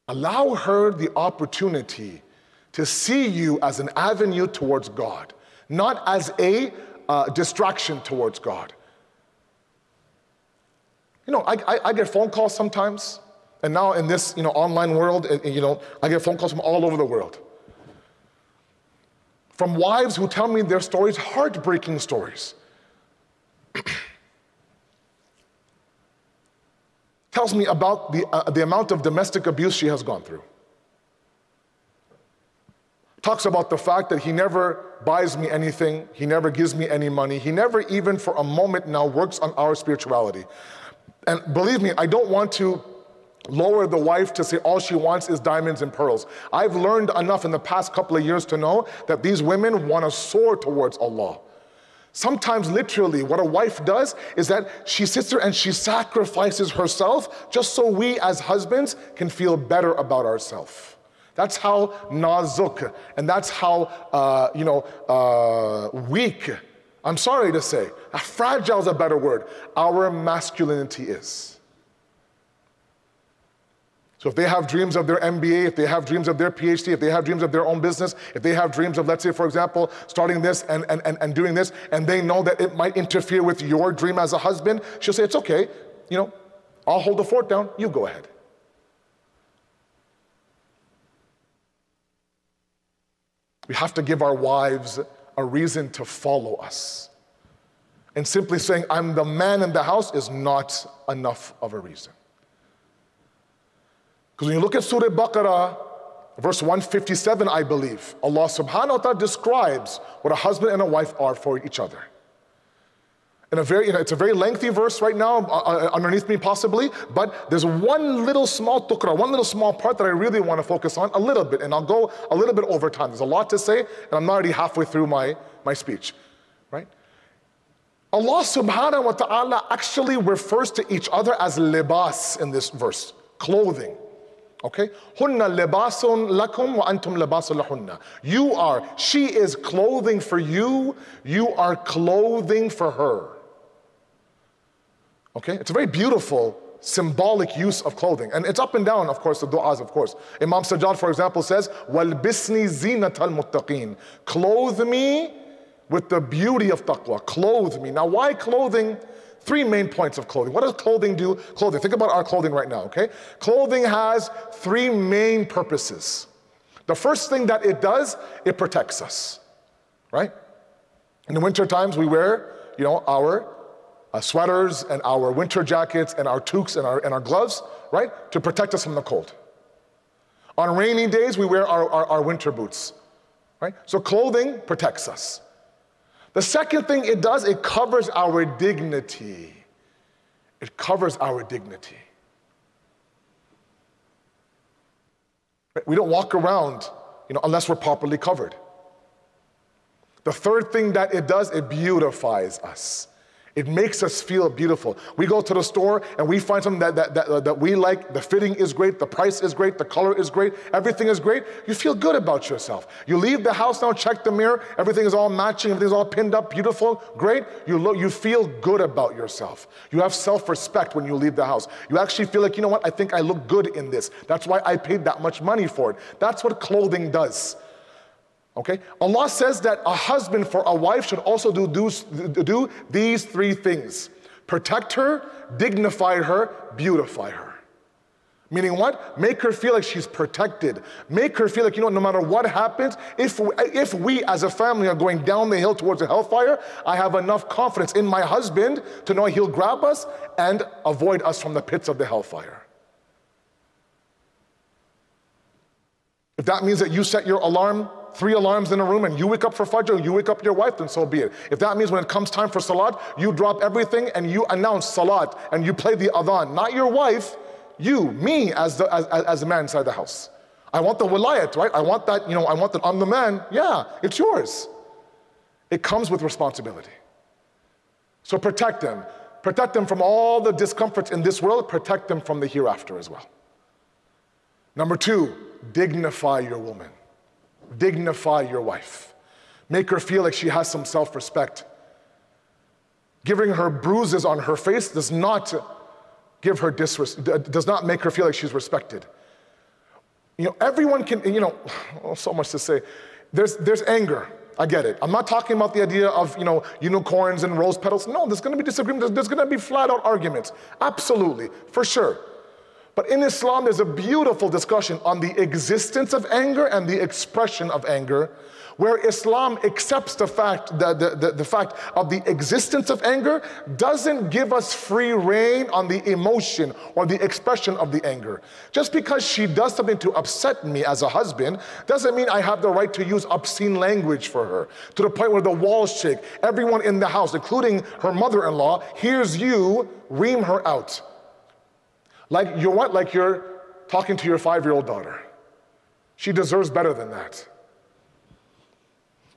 Speaker 1: Allow her the opportunity to see you as an avenue towards God, not as a uh, distraction towards God. You know, I, I, I, get phone calls sometimes, and now in this you know, online world, you know, I get phone calls from all over the world. From wives who tell me their stories, heartbreaking stories. [clears throat] Tells me about the, uh, the amount of domestic abuse she has gone through talks about the fact that he never buys me anything, he never gives me any money, he never even for a moment now works on our spirituality. And believe me, I don't want to lower the wife to say all she wants is diamonds and pearls. I've learned enough in the past couple of years to know that these women want to soar towards Allah. Sometimes, literally, what a wife does is that she sits there and she sacrifices herself just so we as husbands can feel better about ourselves. That's how nazuk, and that's how, uh, you know, uh, weak, I'm sorry to say, fragile is a better word, our masculinity is. So if they have dreams of their MBA, if they have dreams of their PhD, if they have dreams of their own business, if they have dreams of, let's say, for example, starting this and, and, and, and doing this, and they know that it might interfere with your dream as a husband, she'll say, it's okay, you know, I'll hold the fort down, you go ahead. We have to give our wives a reason to follow us. And simply saying, I'm the man in the house is not enough of a reason. Because when you look at Surah Baqarah, verse 157, I believe, Allah subhanahu wa ta'ala describes what a husband and a wife are for each other in a very, you know, it's a very lengthy verse right now uh, uh, underneath me possibly, but there's one little small tukra, one little small part that I really want to focus on a little bit, and I'll go a little bit over time. There's a lot to say, and I'm already halfway through my, my speech, right? Allah subhanahu wa ta'ala actually refers to each other as libas in this verse, clothing. Okay? Hunna lebasun lakum wa antum lahunna. You are, she is clothing for you, you are clothing for her. Okay? It's a very beautiful symbolic use of clothing. And it's up and down, of course, the du'as, of course. Imam Sajjad, for example, says, Walbisni zinat al muttaqeen. Clothe me with the beauty of taqwa. Clothe me. Now, why clothing? Three main points of clothing. What does clothing do? Clothing. Think about our clothing right now, okay? Clothing has three main purposes. The first thing that it does, it protects us, right? In the winter times, we wear, you know, our uh, sweaters and our winter jackets and our toques and our, and our gloves, right? To protect us from the cold. On rainy days, we wear our, our, our winter boots, right? So clothing protects us. The second thing it does, it covers our dignity. It covers our dignity. We don't walk around, you know, unless we're properly covered. The third thing that it does, it beautifies us. It makes us feel beautiful. We go to the store and we find something that, that, that, uh, that we like. The fitting is great, the price is great, the color is great, everything is great. You feel good about yourself. You leave the house now, check the mirror, everything is all matching, everything's all pinned up, beautiful, great. You, look, you feel good about yourself. You have self respect when you leave the house. You actually feel like, you know what, I think I look good in this. That's why I paid that much money for it. That's what clothing does. Okay? Allah says that a husband for a wife should also do, do, do these three things protect her, dignify her, beautify her. Meaning what? Make her feel like she's protected. Make her feel like, you know, no matter what happens, if we, if we as a family are going down the hill towards the hellfire, I have enough confidence in my husband to know he'll grab us and avoid us from the pits of the hellfire. If that means that you set your alarm three alarms in a room and you wake up for Fajr, you wake up your wife, then so be it. If that means when it comes time for Salat, you drop everything and you announce Salat and you play the adhan, not your wife, you, me as the, as, as the man inside the house. I want the wilayat, right? I want that, you know, I want that I'm the man. Yeah, it's yours. It comes with responsibility. So protect them. Protect them from all the discomforts in this world, protect them from the hereafter as well. Number two, dignify your woman, dignify your wife. Make her feel like she has some self respect. Giving her bruises on her face does not give her disres- does not make her feel like she's respected. You know, everyone can, you know, oh, [sighs] so much to say. There's, there's anger. I get it. I'm not talking about the idea of, you know, unicorns and rose petals. No, there's to be disagreement. There's, to be flat out arguments. Absolutely, for sure. But in Islam, there's a beautiful discussion on the existence of anger and the expression of anger where Islam accepts the fact, that the, the, the, fact of the existence of anger doesn't give us free reign on the emotion or the expression of the anger. Just because she does something to upset me as a husband doesn't mean I have the right to use obscene language for her to the point where the walls shake. Everyone in the house, including her mother in law, hears you ream her out. Like you're what? Like you're talking to your five year old daughter. She deserves better than that.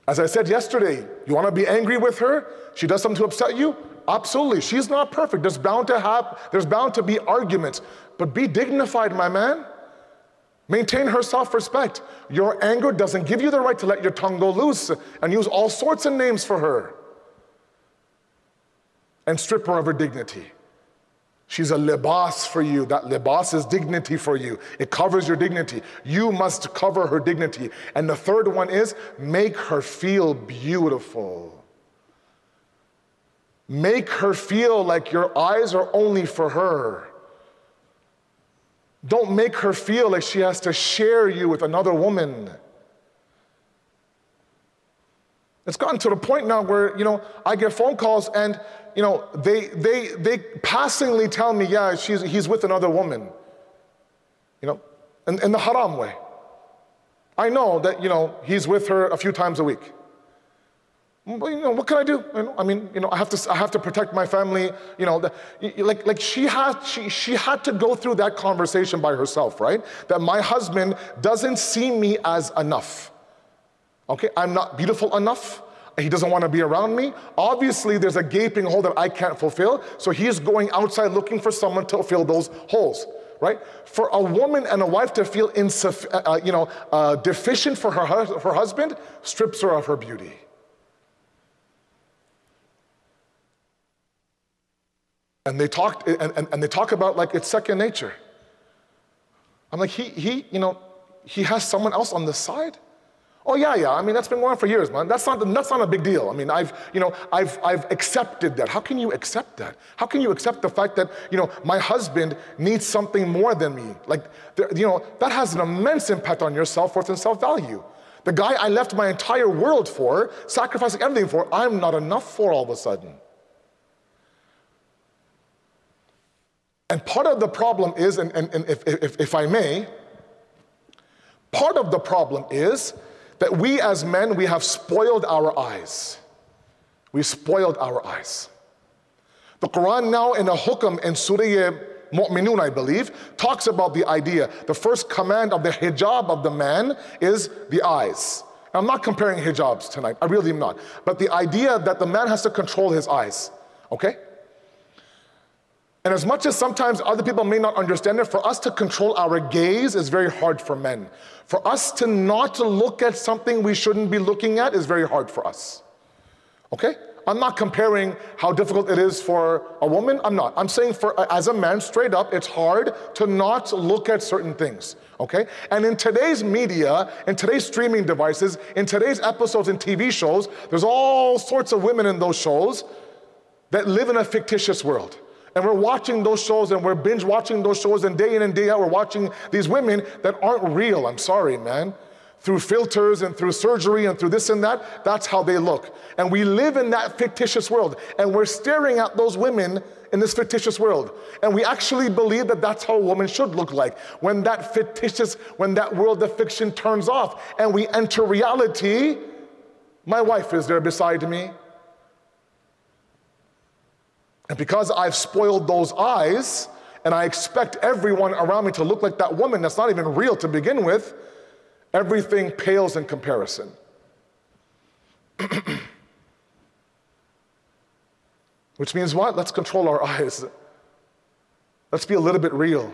Speaker 1: As I said yesterday, you want to be angry with her? She does something to upset you? Absolutely. She's not perfect. There's bound to have there's bound to be arguments, but be dignified, my man. Maintain her self-respect. Your anger doesn't give you the right to let your tongue go loose and use all sorts of names for her and strip her of her dignity. She's a libas for you. That libas is dignity for you. It covers your dignity. You must cover her dignity. And the third one is make her feel beautiful. Make her feel like your eyes are only for her. Don't make her feel like she has to share you with another woman. It's gotten to the point now where, you know, I get phone calls and you know, they, they, they passingly tell me, yeah, she's, he's with another woman, you know, in, in the haram way. I know that, you know, he's with her a few times a week. You know, what can I do? You know, I mean, you know, I have to, I have to protect my family. You know, the, like, like she had, she, she had to go through that conversation by herself, right? That my husband doesn't see me as enough. Okay, I'm not beautiful enough. He doesn't want to be around me. Obviously, there's a gaping hole that I can't fulfill. So he's going outside looking for someone to fill those holes, right? For a woman and a wife to feel insuff- uh, uh, you know, uh, deficient for her, her husband strips her of her beauty. And they talk, and, and, and they talk about like it's second nature. I'm like, he, he, you know, he has someone else on the side. Oh yeah, yeah. I mean, that's been going on for years, man. That's not, that's not a big deal. I mean, I've, you know, I've, I've accepted that. How can you accept that? How can you accept the fact that, you know, my husband needs something more than me? Like, you know, that has an immense impact on your self-worth and self-value. The guy I left my entire world for, sacrificing everything for, I'm not enough for all of a sudden. And part of the problem is, and, and, and if, if, if I may, part of the problem is that we as men, we have spoiled our eyes. We spoiled our eyes. The Quran now in a hukam in Surah Mu'minun, I believe, talks about the idea. The first command of the hijab of the man is the eyes. I'm not comparing hijabs tonight, I really am not. But the idea that the man has to control his eyes, okay? And as much as sometimes other people may not understand it, for us to control our gaze is very hard for men. For us to not look at something we shouldn't be looking at is very hard for us. Okay? I'm not comparing how difficult it is for a woman. I'm not. I'm saying for uh, as a man, straight up, it's hard to not look at certain things. Okay? And in today's media, in today's streaming devices, in today's episodes and TV shows, there's all sorts of women in those shows that live in a fictitious world. And we're watching those shows and we're binge watching those shows, and day in and day out, we're watching these women that aren't real. I'm sorry, man. Through filters and through surgery and through this and that, that's how they look. And we live in that fictitious world. And we're staring at those women in this fictitious world. And we actually believe that that's how a woman should look like. When that fictitious, when that world of fiction turns off and we enter reality, my wife is there beside me. And because I've spoiled those eyes, and I expect everyone around me to look like that woman that's not even real to begin with, everything pales in comparison. [clears throat] Which means what? Let's control our eyes. Let's be a little bit real.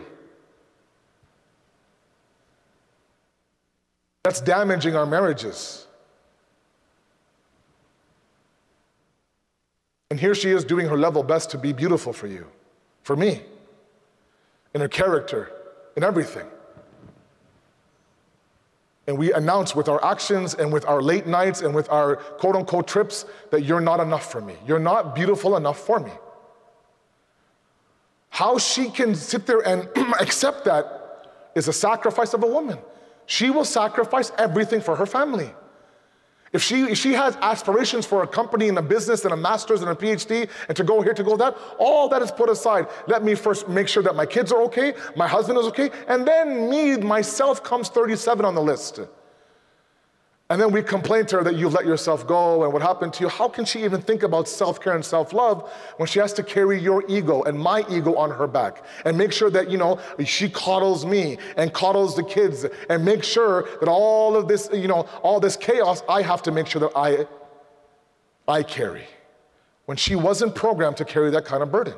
Speaker 1: That's damaging our marriages. And here she is doing her level best to be beautiful for you, for me, in her character, in everything. And we announce with our actions and with our late nights and with our quote unquote trips that you're not enough for me. You're not beautiful enough for me. How she can sit there and [clears throat] accept that is a sacrifice of a woman. She will sacrifice everything for her family. If she, if she has aspirations for a company and a business and a master's and a PhD and to go here, to go that, all that is put aside. Let me first make sure that my kids are okay, my husband is okay, and then me, myself, comes 37 on the list. And then we complain to her that you've let yourself go and what happened to you. How can she even think about self care and self love when she has to carry your ego and my ego on her back and make sure that, you know, she coddles me and coddles the kids and make sure that all of this, you know, all this chaos, I have to make sure that I, I carry when she wasn't programmed to carry that kind of burden.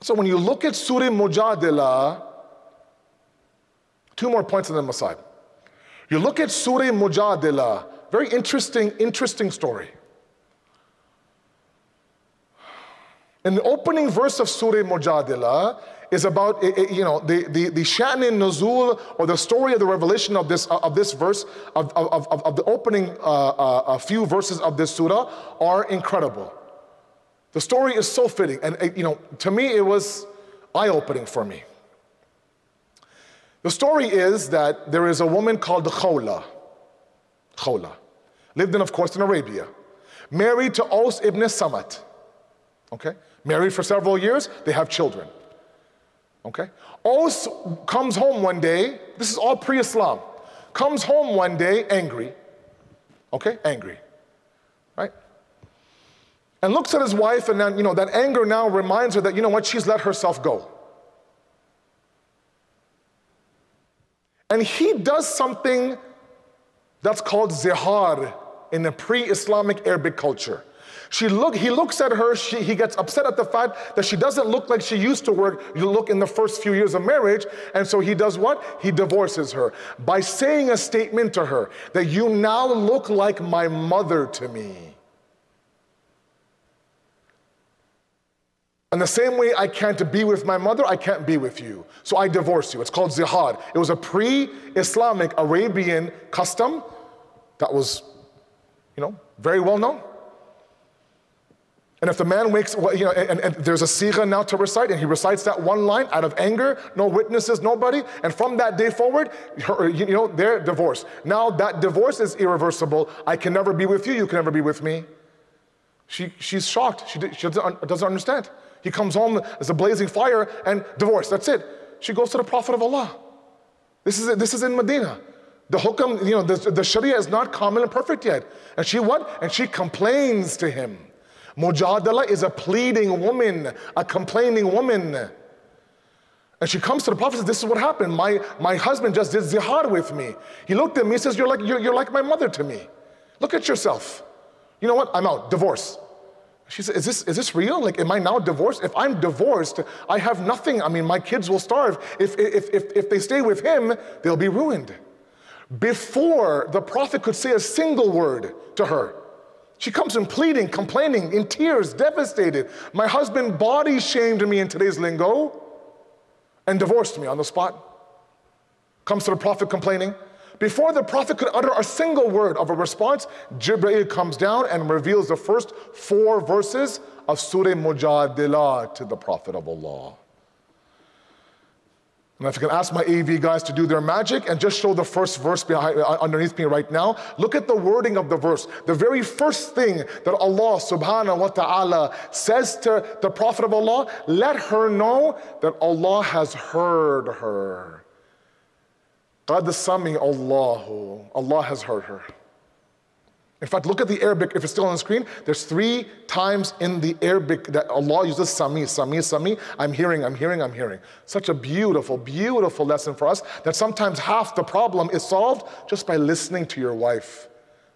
Speaker 1: So when you look at Surah Mujadila, two more points on the aside. You look at Surah Mujadila, very interesting, interesting story. In the opening verse of Surah Mujadila is about, you know, the, the, the Sha'n Nuzul or the story of the revelation of this, of this verse, of, of, of, of the opening uh, uh, a few verses of this surah are incredible. The story is so fitting. And, you know, to me, it was eye opening for me. The story is that there is a woman called Khawla. Khawla. Lived in, of course, in Arabia. Married to Aus ibn Samat. Okay? Married for several years, they have children. Okay? Aus comes home one day, this is all pre Islam, comes home one day angry. Okay? Angry. Right? And looks at his wife, and then, you know, that anger now reminds her that, you know what, she's let herself go. And he does something that's called zihar in the pre-Islamic Arabic culture. She look, he looks at her, she, he gets upset at the fact that she doesn't look like she used to work, you look in the first few years of marriage, and so he does what? He divorces her by saying a statement to her that you now look like my mother to me. And the same way I can't be with my mother, I can't be with you. So I divorce you. It's called zihar. It was a pre Islamic Arabian custom that was, you know, very well known. And if the man wakes, you know, and, and, there's a sigha now to recite, and he recites that one line out of anger, no witnesses, nobody, and from that day forward, you know, they're divorced. Now that divorce is irreversible. I can never be with you, you can never be with me. She, she's shocked. She, she doesn't understand. He comes home as a blazing fire and divorce. That's it. She goes to the Prophet of Allah. This is, this is in Medina. The hukam, you know, the, the Sharia is not common and perfect yet. And she what? And she complains to him. Mujadala is a pleading woman, a complaining woman. And she comes to the Prophet and says, This is what happened. My, my husband just did zihar with me. He looked at me and says, you're like, you're, you're like my mother to me. Look at yourself. You know what? I'm out. Divorce. She said, is this, is this real? Like, am I now divorced? If I'm divorced, I have nothing. I mean, my kids will starve. If, if, if, if they stay with him, they'll be ruined. Before the prophet could say a single word to her, she comes in pleading, complaining, in tears, devastated. My husband body shamed me in today's lingo and divorced me on the spot. Comes to the prophet complaining. Before the prophet could utter a single word of a response, Jibreel comes down and reveals the first four verses of Surah Mujadilah to the Prophet of Allah. And if I can ask my AV guys to do their magic and just show the first verse behind, uh, underneath me right now, look at the wording of the verse. The very first thing that Allah subhanahu wa ta'ala says to the Prophet of Allah, let her know that Allah has heard her. قَدْ sami Allahu. Allah has heard her. In fact, look at the Arabic, if it's still on the screen, there's three times in the Arabic that Allah uses Sami, Sami, Sami. I'm hearing, I'm hearing, I'm hearing. Such a beautiful, beautiful lesson for us that sometimes half the problem is solved just by listening to your wife.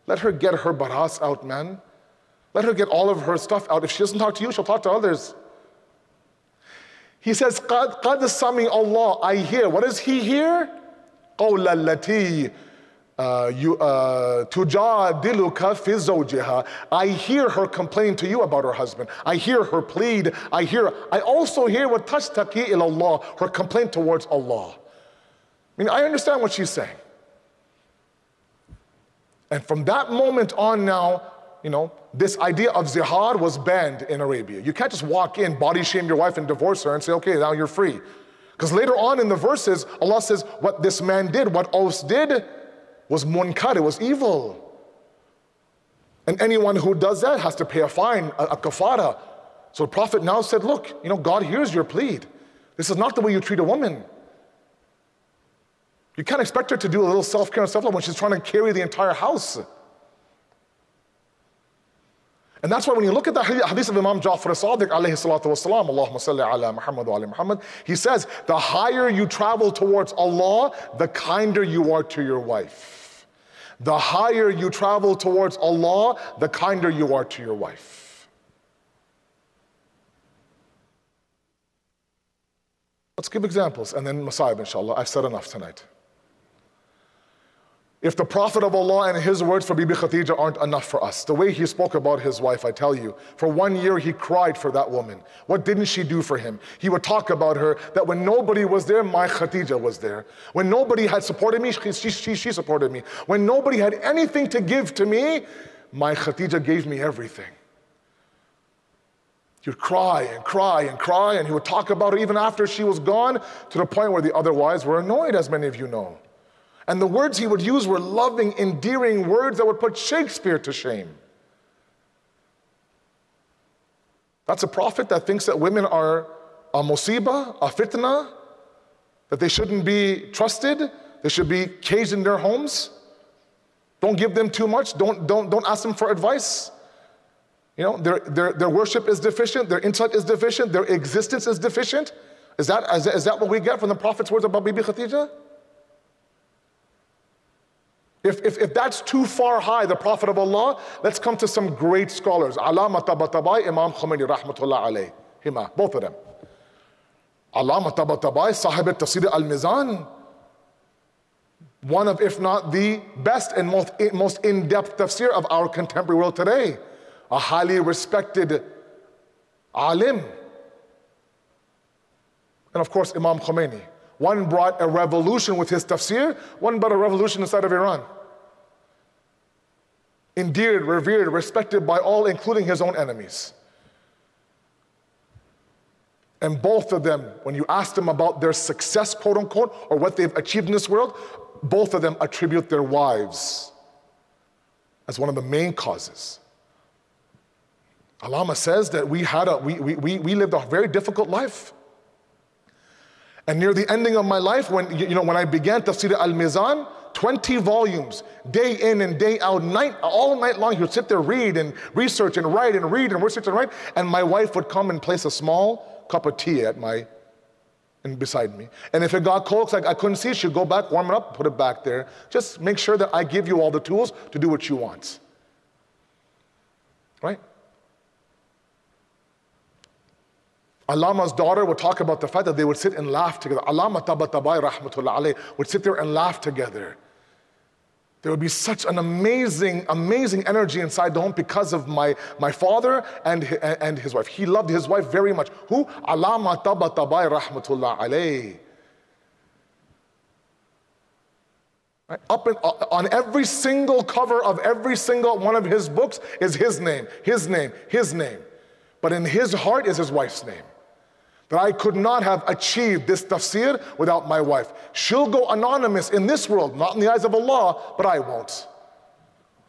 Speaker 1: Let her get her baras out, man. Let her get all of her stuff out. If she doesn't talk to you, she'll talk to others. He says, Qad Sami Allah, I hear. What does he hear? قول التي تجادلك في زوجها I hear her complain to you about her husband. I hear her plead. I hear, I also hear what tashtaki ila Allah, her complaint towards Allah. I mean, I understand what she's saying. And from that moment on now, you know, this idea of zihar was banned in Arabia. You can't just walk in, body shame your wife and divorce her and say, okay, now you're free. Because later on in the verses, Allah says, what this man did, what Aus did, was munkar, it was evil. And anyone who does that has to pay a fine, a, a kafara. So the Prophet now said, Look, you know, God hears your plead. This is not the way you treat a woman. You can't expect her to do a little self care and stuff like when she's trying to carry the entire house. And that's why when you look at the hadith of Imam Ja'far as-Sadiq alayhi salatu Allahumma salli ala Muhammad wa ala Muhammad, he says, the higher you travel towards Allah, the kinder you are to your wife. The higher you travel towards Allah, the kinder you are to your wife. Let's give examples and then Masayib, inshallah. I've said enough tonight. If the Prophet of Allah and his words for Bibi Khadija aren't enough for us, the way he spoke about his wife, I tell you, for one year he cried for that woman. What didn't she do for him? He would talk about her that when nobody was there, my Khadija was there. When nobody had supported me, she, she, she supported me. When nobody had anything to give to me, my Khadija gave me everything. He would cry and cry and cry, and he would talk about her even after she was gone to the point where the other wives were annoyed, as many of you know. And the words he would use were loving, endearing words that would put Shakespeare to shame. That's a prophet that thinks that women are a musiba, a fitna, that they shouldn't be trusted, they should be caged in their homes. Don't give them too much, don't, don't, don't ask them for advice. You know, their, their, their worship is deficient, their intellect is deficient, their existence is deficient. Is that, is, that, is that what we get from the Prophet's words about Bibi Khadija? If, if, if that's too far high, the Prophet of Allah, let's come to some great scholars. Alama Tabatabai, Imam Khomeini, rahmatullah alayh. Both of them. Alama Tabatabai, Sahib al-Tafsir al-Mizan, one of, if not the best and most, most in-depth tafsir of our contemporary world today. A highly respected alim. And of course, Imam Khomeini. One brought a revolution with his tafsir, one brought a revolution inside of Iran. Endeared, revered, respected by all, including his own enemies. And both of them, when you ask them about their success, quote unquote, or what they've achieved in this world, both of them attribute their wives as one of the main causes. Alama says that we had a we, we, we lived a very difficult life. And near the ending of my life, when, you know, when I began Tafsir al-Mizan, 20 volumes, day in and day out, night, all night long, he would sit there, read and research and write and read and research and write. And my wife would come and place a small cup of tea at my, and beside me. And if it got cold, like I couldn't see, she'd go back, warm it up, put it back there. Just make sure that I give you all the tools to do what you want. Right? Alama's daughter would talk about the fact that they would sit and laugh together. Alama Tabatabai rahmatullah alayh would sit there and laugh together. There would be such an amazing, amazing energy inside the home because of my, my father and, and his wife. He loved his wife very much. Who? Alama Tabatabai rahmatullah alayh. Right? Up in, uh, on every single cover of every single one of his books is his name, his name, his name. But in his heart is his wife's name. That I could not have achieved this tafsir without my wife. She'll go anonymous in this world, not in the eyes of Allah, but I won't.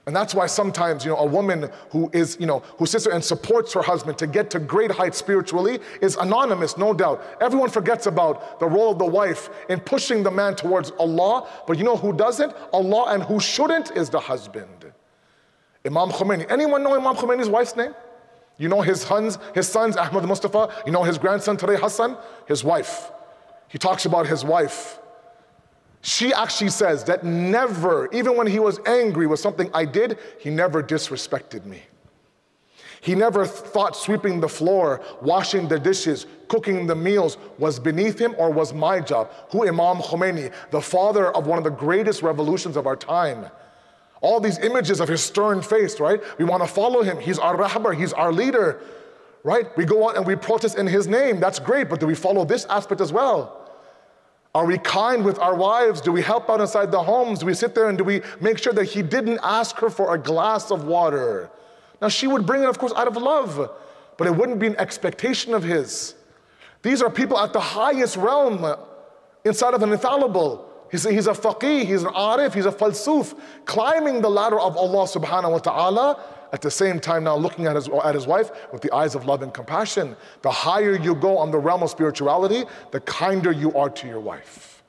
Speaker 1: And that's why sometimes, you know, a woman who is, you know, who sits there and supports her husband to get to great heights spiritually is anonymous, no doubt. Everyone forgets about the role of the wife in pushing the man towards Allah, but you know who doesn't? Allah, and who shouldn't is the husband. Imam Khomeini. Anyone know Imam Khomeini's wife's name? You know his sons, his sons, Ahmad Mustafa. You know his grandson, Tariq Hassan? His wife. He talks about his wife. She actually says that never, even when he was angry with something I did, he never disrespected me. He never thought sweeping the floor, washing the dishes, cooking the meals was beneath him or was my job. Who Imam Khomeini, the father of one of the greatest revolutions of our time. All these images of his stern face, right? We want to follow him. He's our rahbar, he's our leader, right? We go out and we protest in his name. That's great, but do we follow this aspect as well? Are we kind with our wives? Do we help out inside the homes? Do we sit there and do we make sure that he didn't ask her for a glass of water? Now, she would bring it, of course, out of love, but it wouldn't be an expectation of his. These are people at the highest realm inside of an infallible. He's a, he's a faqih, he's an arif, he's a falsuf, climbing the ladder of Allah subhanahu wa ta'ala, at the same time now looking at his, at his wife with the eyes of love and compassion. The higher you go on the realm of spirituality, the kinder you are to your wife.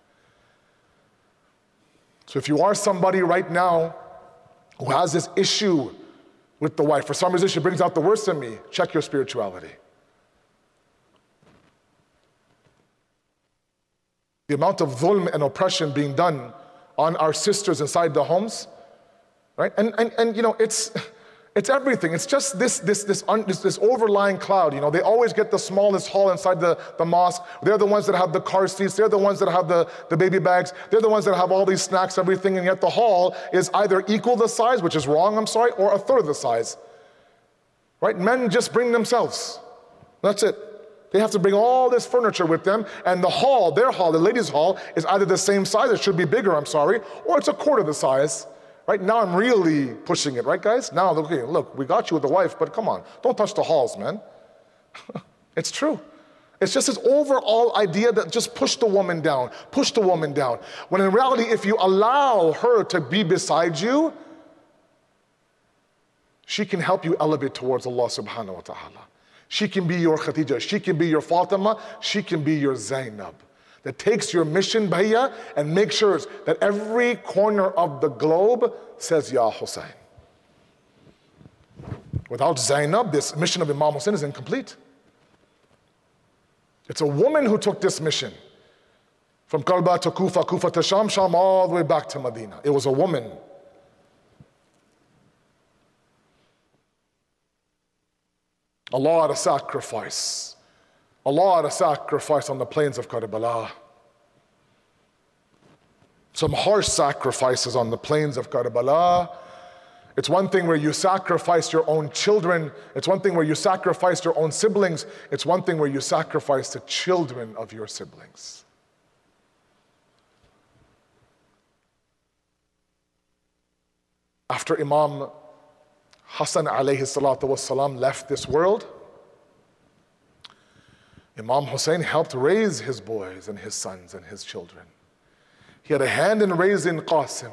Speaker 1: So if you are somebody right now who has this issue with the wife, for some reason she brings out the worst in me, check your spirituality. The amount of dhulm and oppression being done on our sisters inside the homes, right? And, and, and you know, it's, [laughs] it's everything. It's just this, this, this, un, this, this, overlying cloud. You know, they always get the smallest hall inside the, the mosque. They're the ones that have the car seats. They're the ones that have the, the baby bags. They're the ones that have all these snacks, everything. And yet the hall is either equal the size, which is wrong, I'm sorry, or a third of the size. Right? Men just bring themselves. That's it. They have to bring all this furniture with them, and the hall, their hall, the ladies' hall, is either the same size, it should be bigger, I'm sorry, or it's a quarter the size. Right now, I'm really pushing it, right, guys? Now, okay, look, we got you with the wife, but come on, don't touch the halls, man. [laughs] it's true. It's just this overall idea that just push the woman down, push the woman down. When in reality, if you allow her to be beside you, she can help you elevate towards Allah subhanahu wa ta'ala. She can be your Khadija. She can be your Fatima. She can be your Zainab. That takes your mission, Bhaiya, and makes sure that every corner of the globe says, Ya Hussein. Without Zainab, this mission of Imam Hussein is incomplete. It's a woman who took this mission from Karbala to Kufa, Kufa to Sham, Sham, all the way back to Medina. It was a woman. A lot of sacrifice. A lot of sacrifice on the plains of Karbala. Some harsh sacrifices on the plains of Karbala. It's one thing where you sacrifice your own children. It's one thing where you sacrifice your own siblings. It's one thing where you sacrifice the children of your siblings. After Imam Hassan alayhi salatu wasalam left this world, Imam Hussein helped raise his boys and his sons and his children. He had a hand in raising Qasim.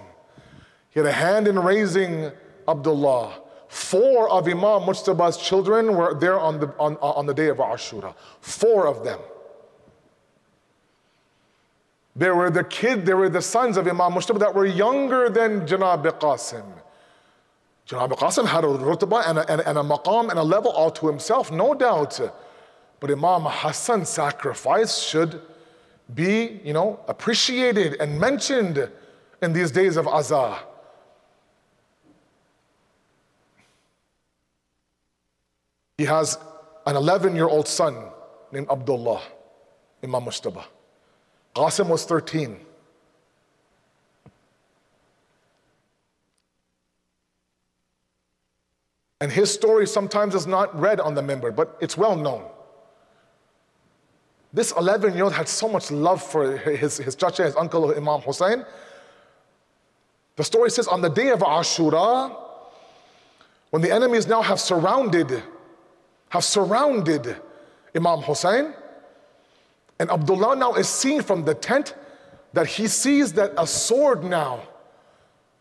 Speaker 1: He had a hand in raising Abdullah. Four of Imam Mujtaba's children were there on the, on, on the day of Ashura. Four of them. There were the kid, there were the sons of Imam Mujtaba that were younger than Janab Qasim. Janab Qasim had a rutbah and a, and, and a maqam and a level all to himself, no doubt. But Imam Hassan's sacrifice should be, you know, appreciated and mentioned in these days of Azah. He has an 11 year old son named Abdullah, Imam Mujtaba. Qasim was 13. And his story sometimes is not read on the mimbar, but it's well known. This 11 year old had so much love for his, his chacha, his uncle Imam Hussein. The story says on the day of Ashura, when the enemies now have surrounded, have surrounded Imam Hussein, And Abdullah now is seeing from the tent that he sees that a sword now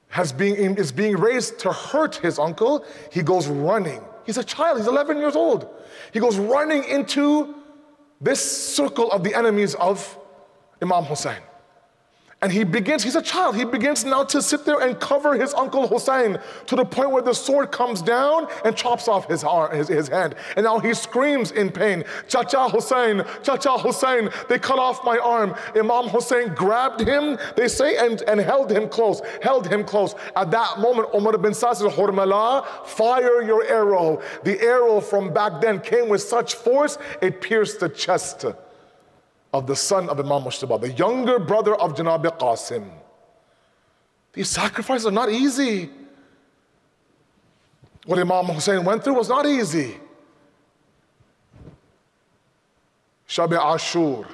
Speaker 1: has being, is being raised to hurt his uncle. He goes running. He's a child, he's 11 years old. He goes running into this circle of the enemies of Imam Hussein. And he begins, he's a child, he begins now to sit there and cover his uncle Hussein to the point where the sword comes down and chops off his, arm, his, his hand. And now he screams in pain, Chacha Hussein, Cha Cha Hussein, they cut off my arm. Imam Hussein grabbed him, they say, and, and held him close, held him close. At that moment, Umar bin Saad says, Hurmala, fire your arrow. The arrow from back then came with such force, it pierced the chest of the son of Imam Mujtaba, the younger brother of Janab Qasim. These sacrifices are not easy. What Imam Hussein went through was not easy. Shab Ashur.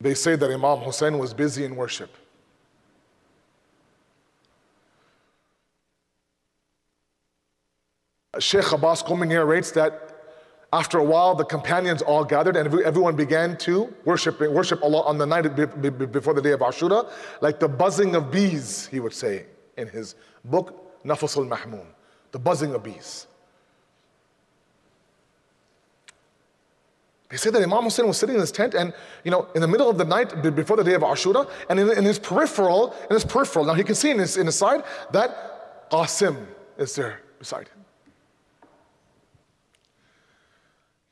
Speaker 1: They say that Imam Hussein was busy in worship. Sheikh Abbas Qumi narrates that after a while, the companions all gathered and everyone began to worship, worship Allah on the night before the day of Ashura, like the buzzing of bees, he would say in his book, Nafas al Mahmoon, the buzzing of bees. They say that Imam Hussein was sitting in his tent and, you know, in the middle of the night before the day of Ashura, and in, in his peripheral, in his peripheral, now he can see in his, in his side that Qasim is there beside him.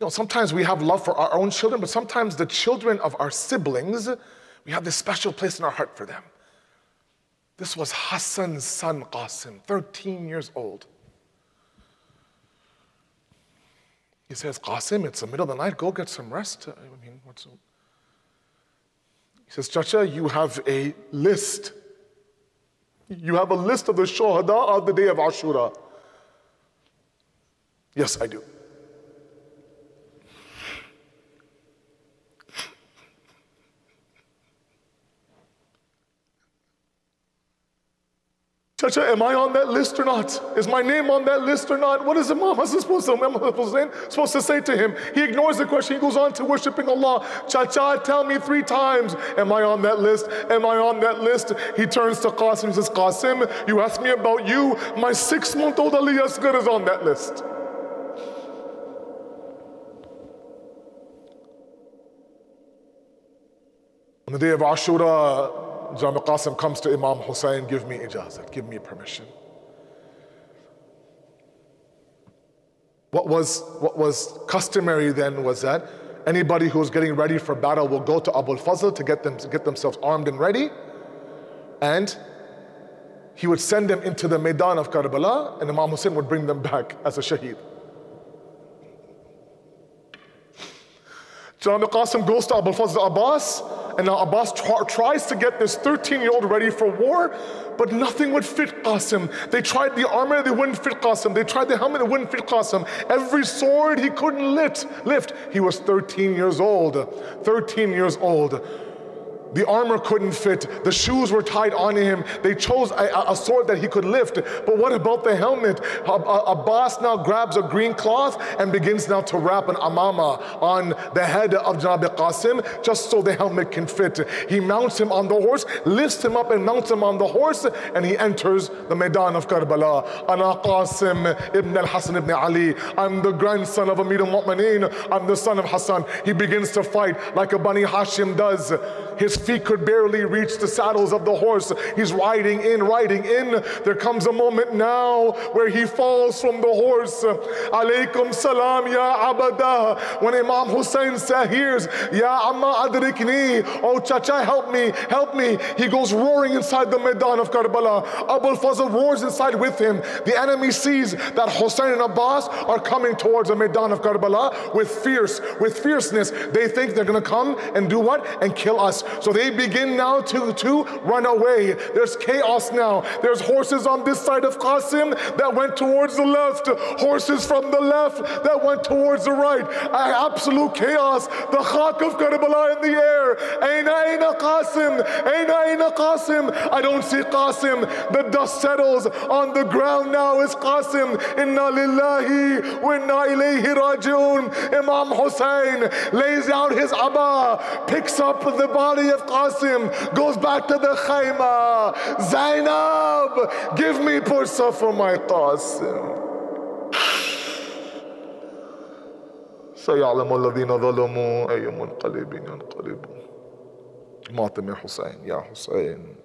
Speaker 1: You know, sometimes we have love for our own children, but sometimes the children of our siblings, we have this special place in our heart for them. This was Hassan's son Qasim, 13 years old. He says, Qasim, it's the middle of the night, go get some rest. I mean, what's He says, Chacha, you have a list. You have a list of the shuhada of the day of Ashura. Yes, I do. Chacha, am I on that list or not? Is my name on that list or not? What is Imam Hassan supposed to, Imam supposed to say to him? He ignores the question. He goes on to worshiping Allah. Chacha, tell me three times, am I on that list? Am I on that list? He turns to Qasim and says, Qasim, you asked me about you. My six-month-old Ali Asghar is on that list. On the day of Ashura, Jami Qasim comes to Imam Hussein, give me ijazat, give me permission. What was, what was customary then was that anybody who was getting ready for battle will go to Abu al-Fazl to get, them, to get themselves armed and ready. And he would send them into the Maidan of Karbala and Imam Hussein would bring them back as a shaheed. Jami Qasim goes to Abu al-Fazl Abbas and now Abbas tries to get this 13 year old ready for war, but nothing would fit Qasim. They tried the armor, they wouldn't fit Qasim. They tried the helmet, it wouldn't fit Qasim. Every sword he couldn't lift. lift. He was 13 years old. 13 years old. The armor couldn't fit. The shoes were tied on him. They chose a, a, sword that he could lift. But what about the helmet? Abbas now grabs a green cloth and begins now to wrap an amama on the head of Janab Qasim just so the helmet can fit. He mounts him on the horse, lifts him up and mounts him on the horse, and he enters the Maidan of Karbala. Ana Qasim ibn al-Hasan ibn Ali. I'm the grandson of Amir al-Mu'mineen. I'm the son of Hassan. He begins to fight like a Bani Hashim does. His feet could barely reach the saddles of the horse. He's riding in, riding in. There comes a moment now where he falls from the horse. Alaykum salam ya abada. When Imam Hussein hears, Ya amma adrikni, oh chacha, help me, help me. He goes roaring inside the Maidan of Karbala. Abu al-Fazl roars inside with him. The enemy sees that Hussein and Abbas are coming towards the Maidan of Karbala with fierce, with fierceness. They think they're gonna come and do what? And kill us. So they begin now to, to run away. There's chaos now. There's horses on this side of Qasim that went towards the left, horses from the left that went towards the right. Absolute chaos. The Khak of Karbala in the air. Aina, Aina Qasim. Aina, Aina Qasim. I don't see Qasim. The dust settles on the ground now is Qasim. Inna lillahi wa inna ilayhi rajiun. Imam Hussein lays out his abba, picks up the body of Qasim, goes back to the khayma. Zainab, give me pursa for my Qasim. سيعلم الذين ظلموا أي منقلب ينقلبون ماطم يا حسين يا حسين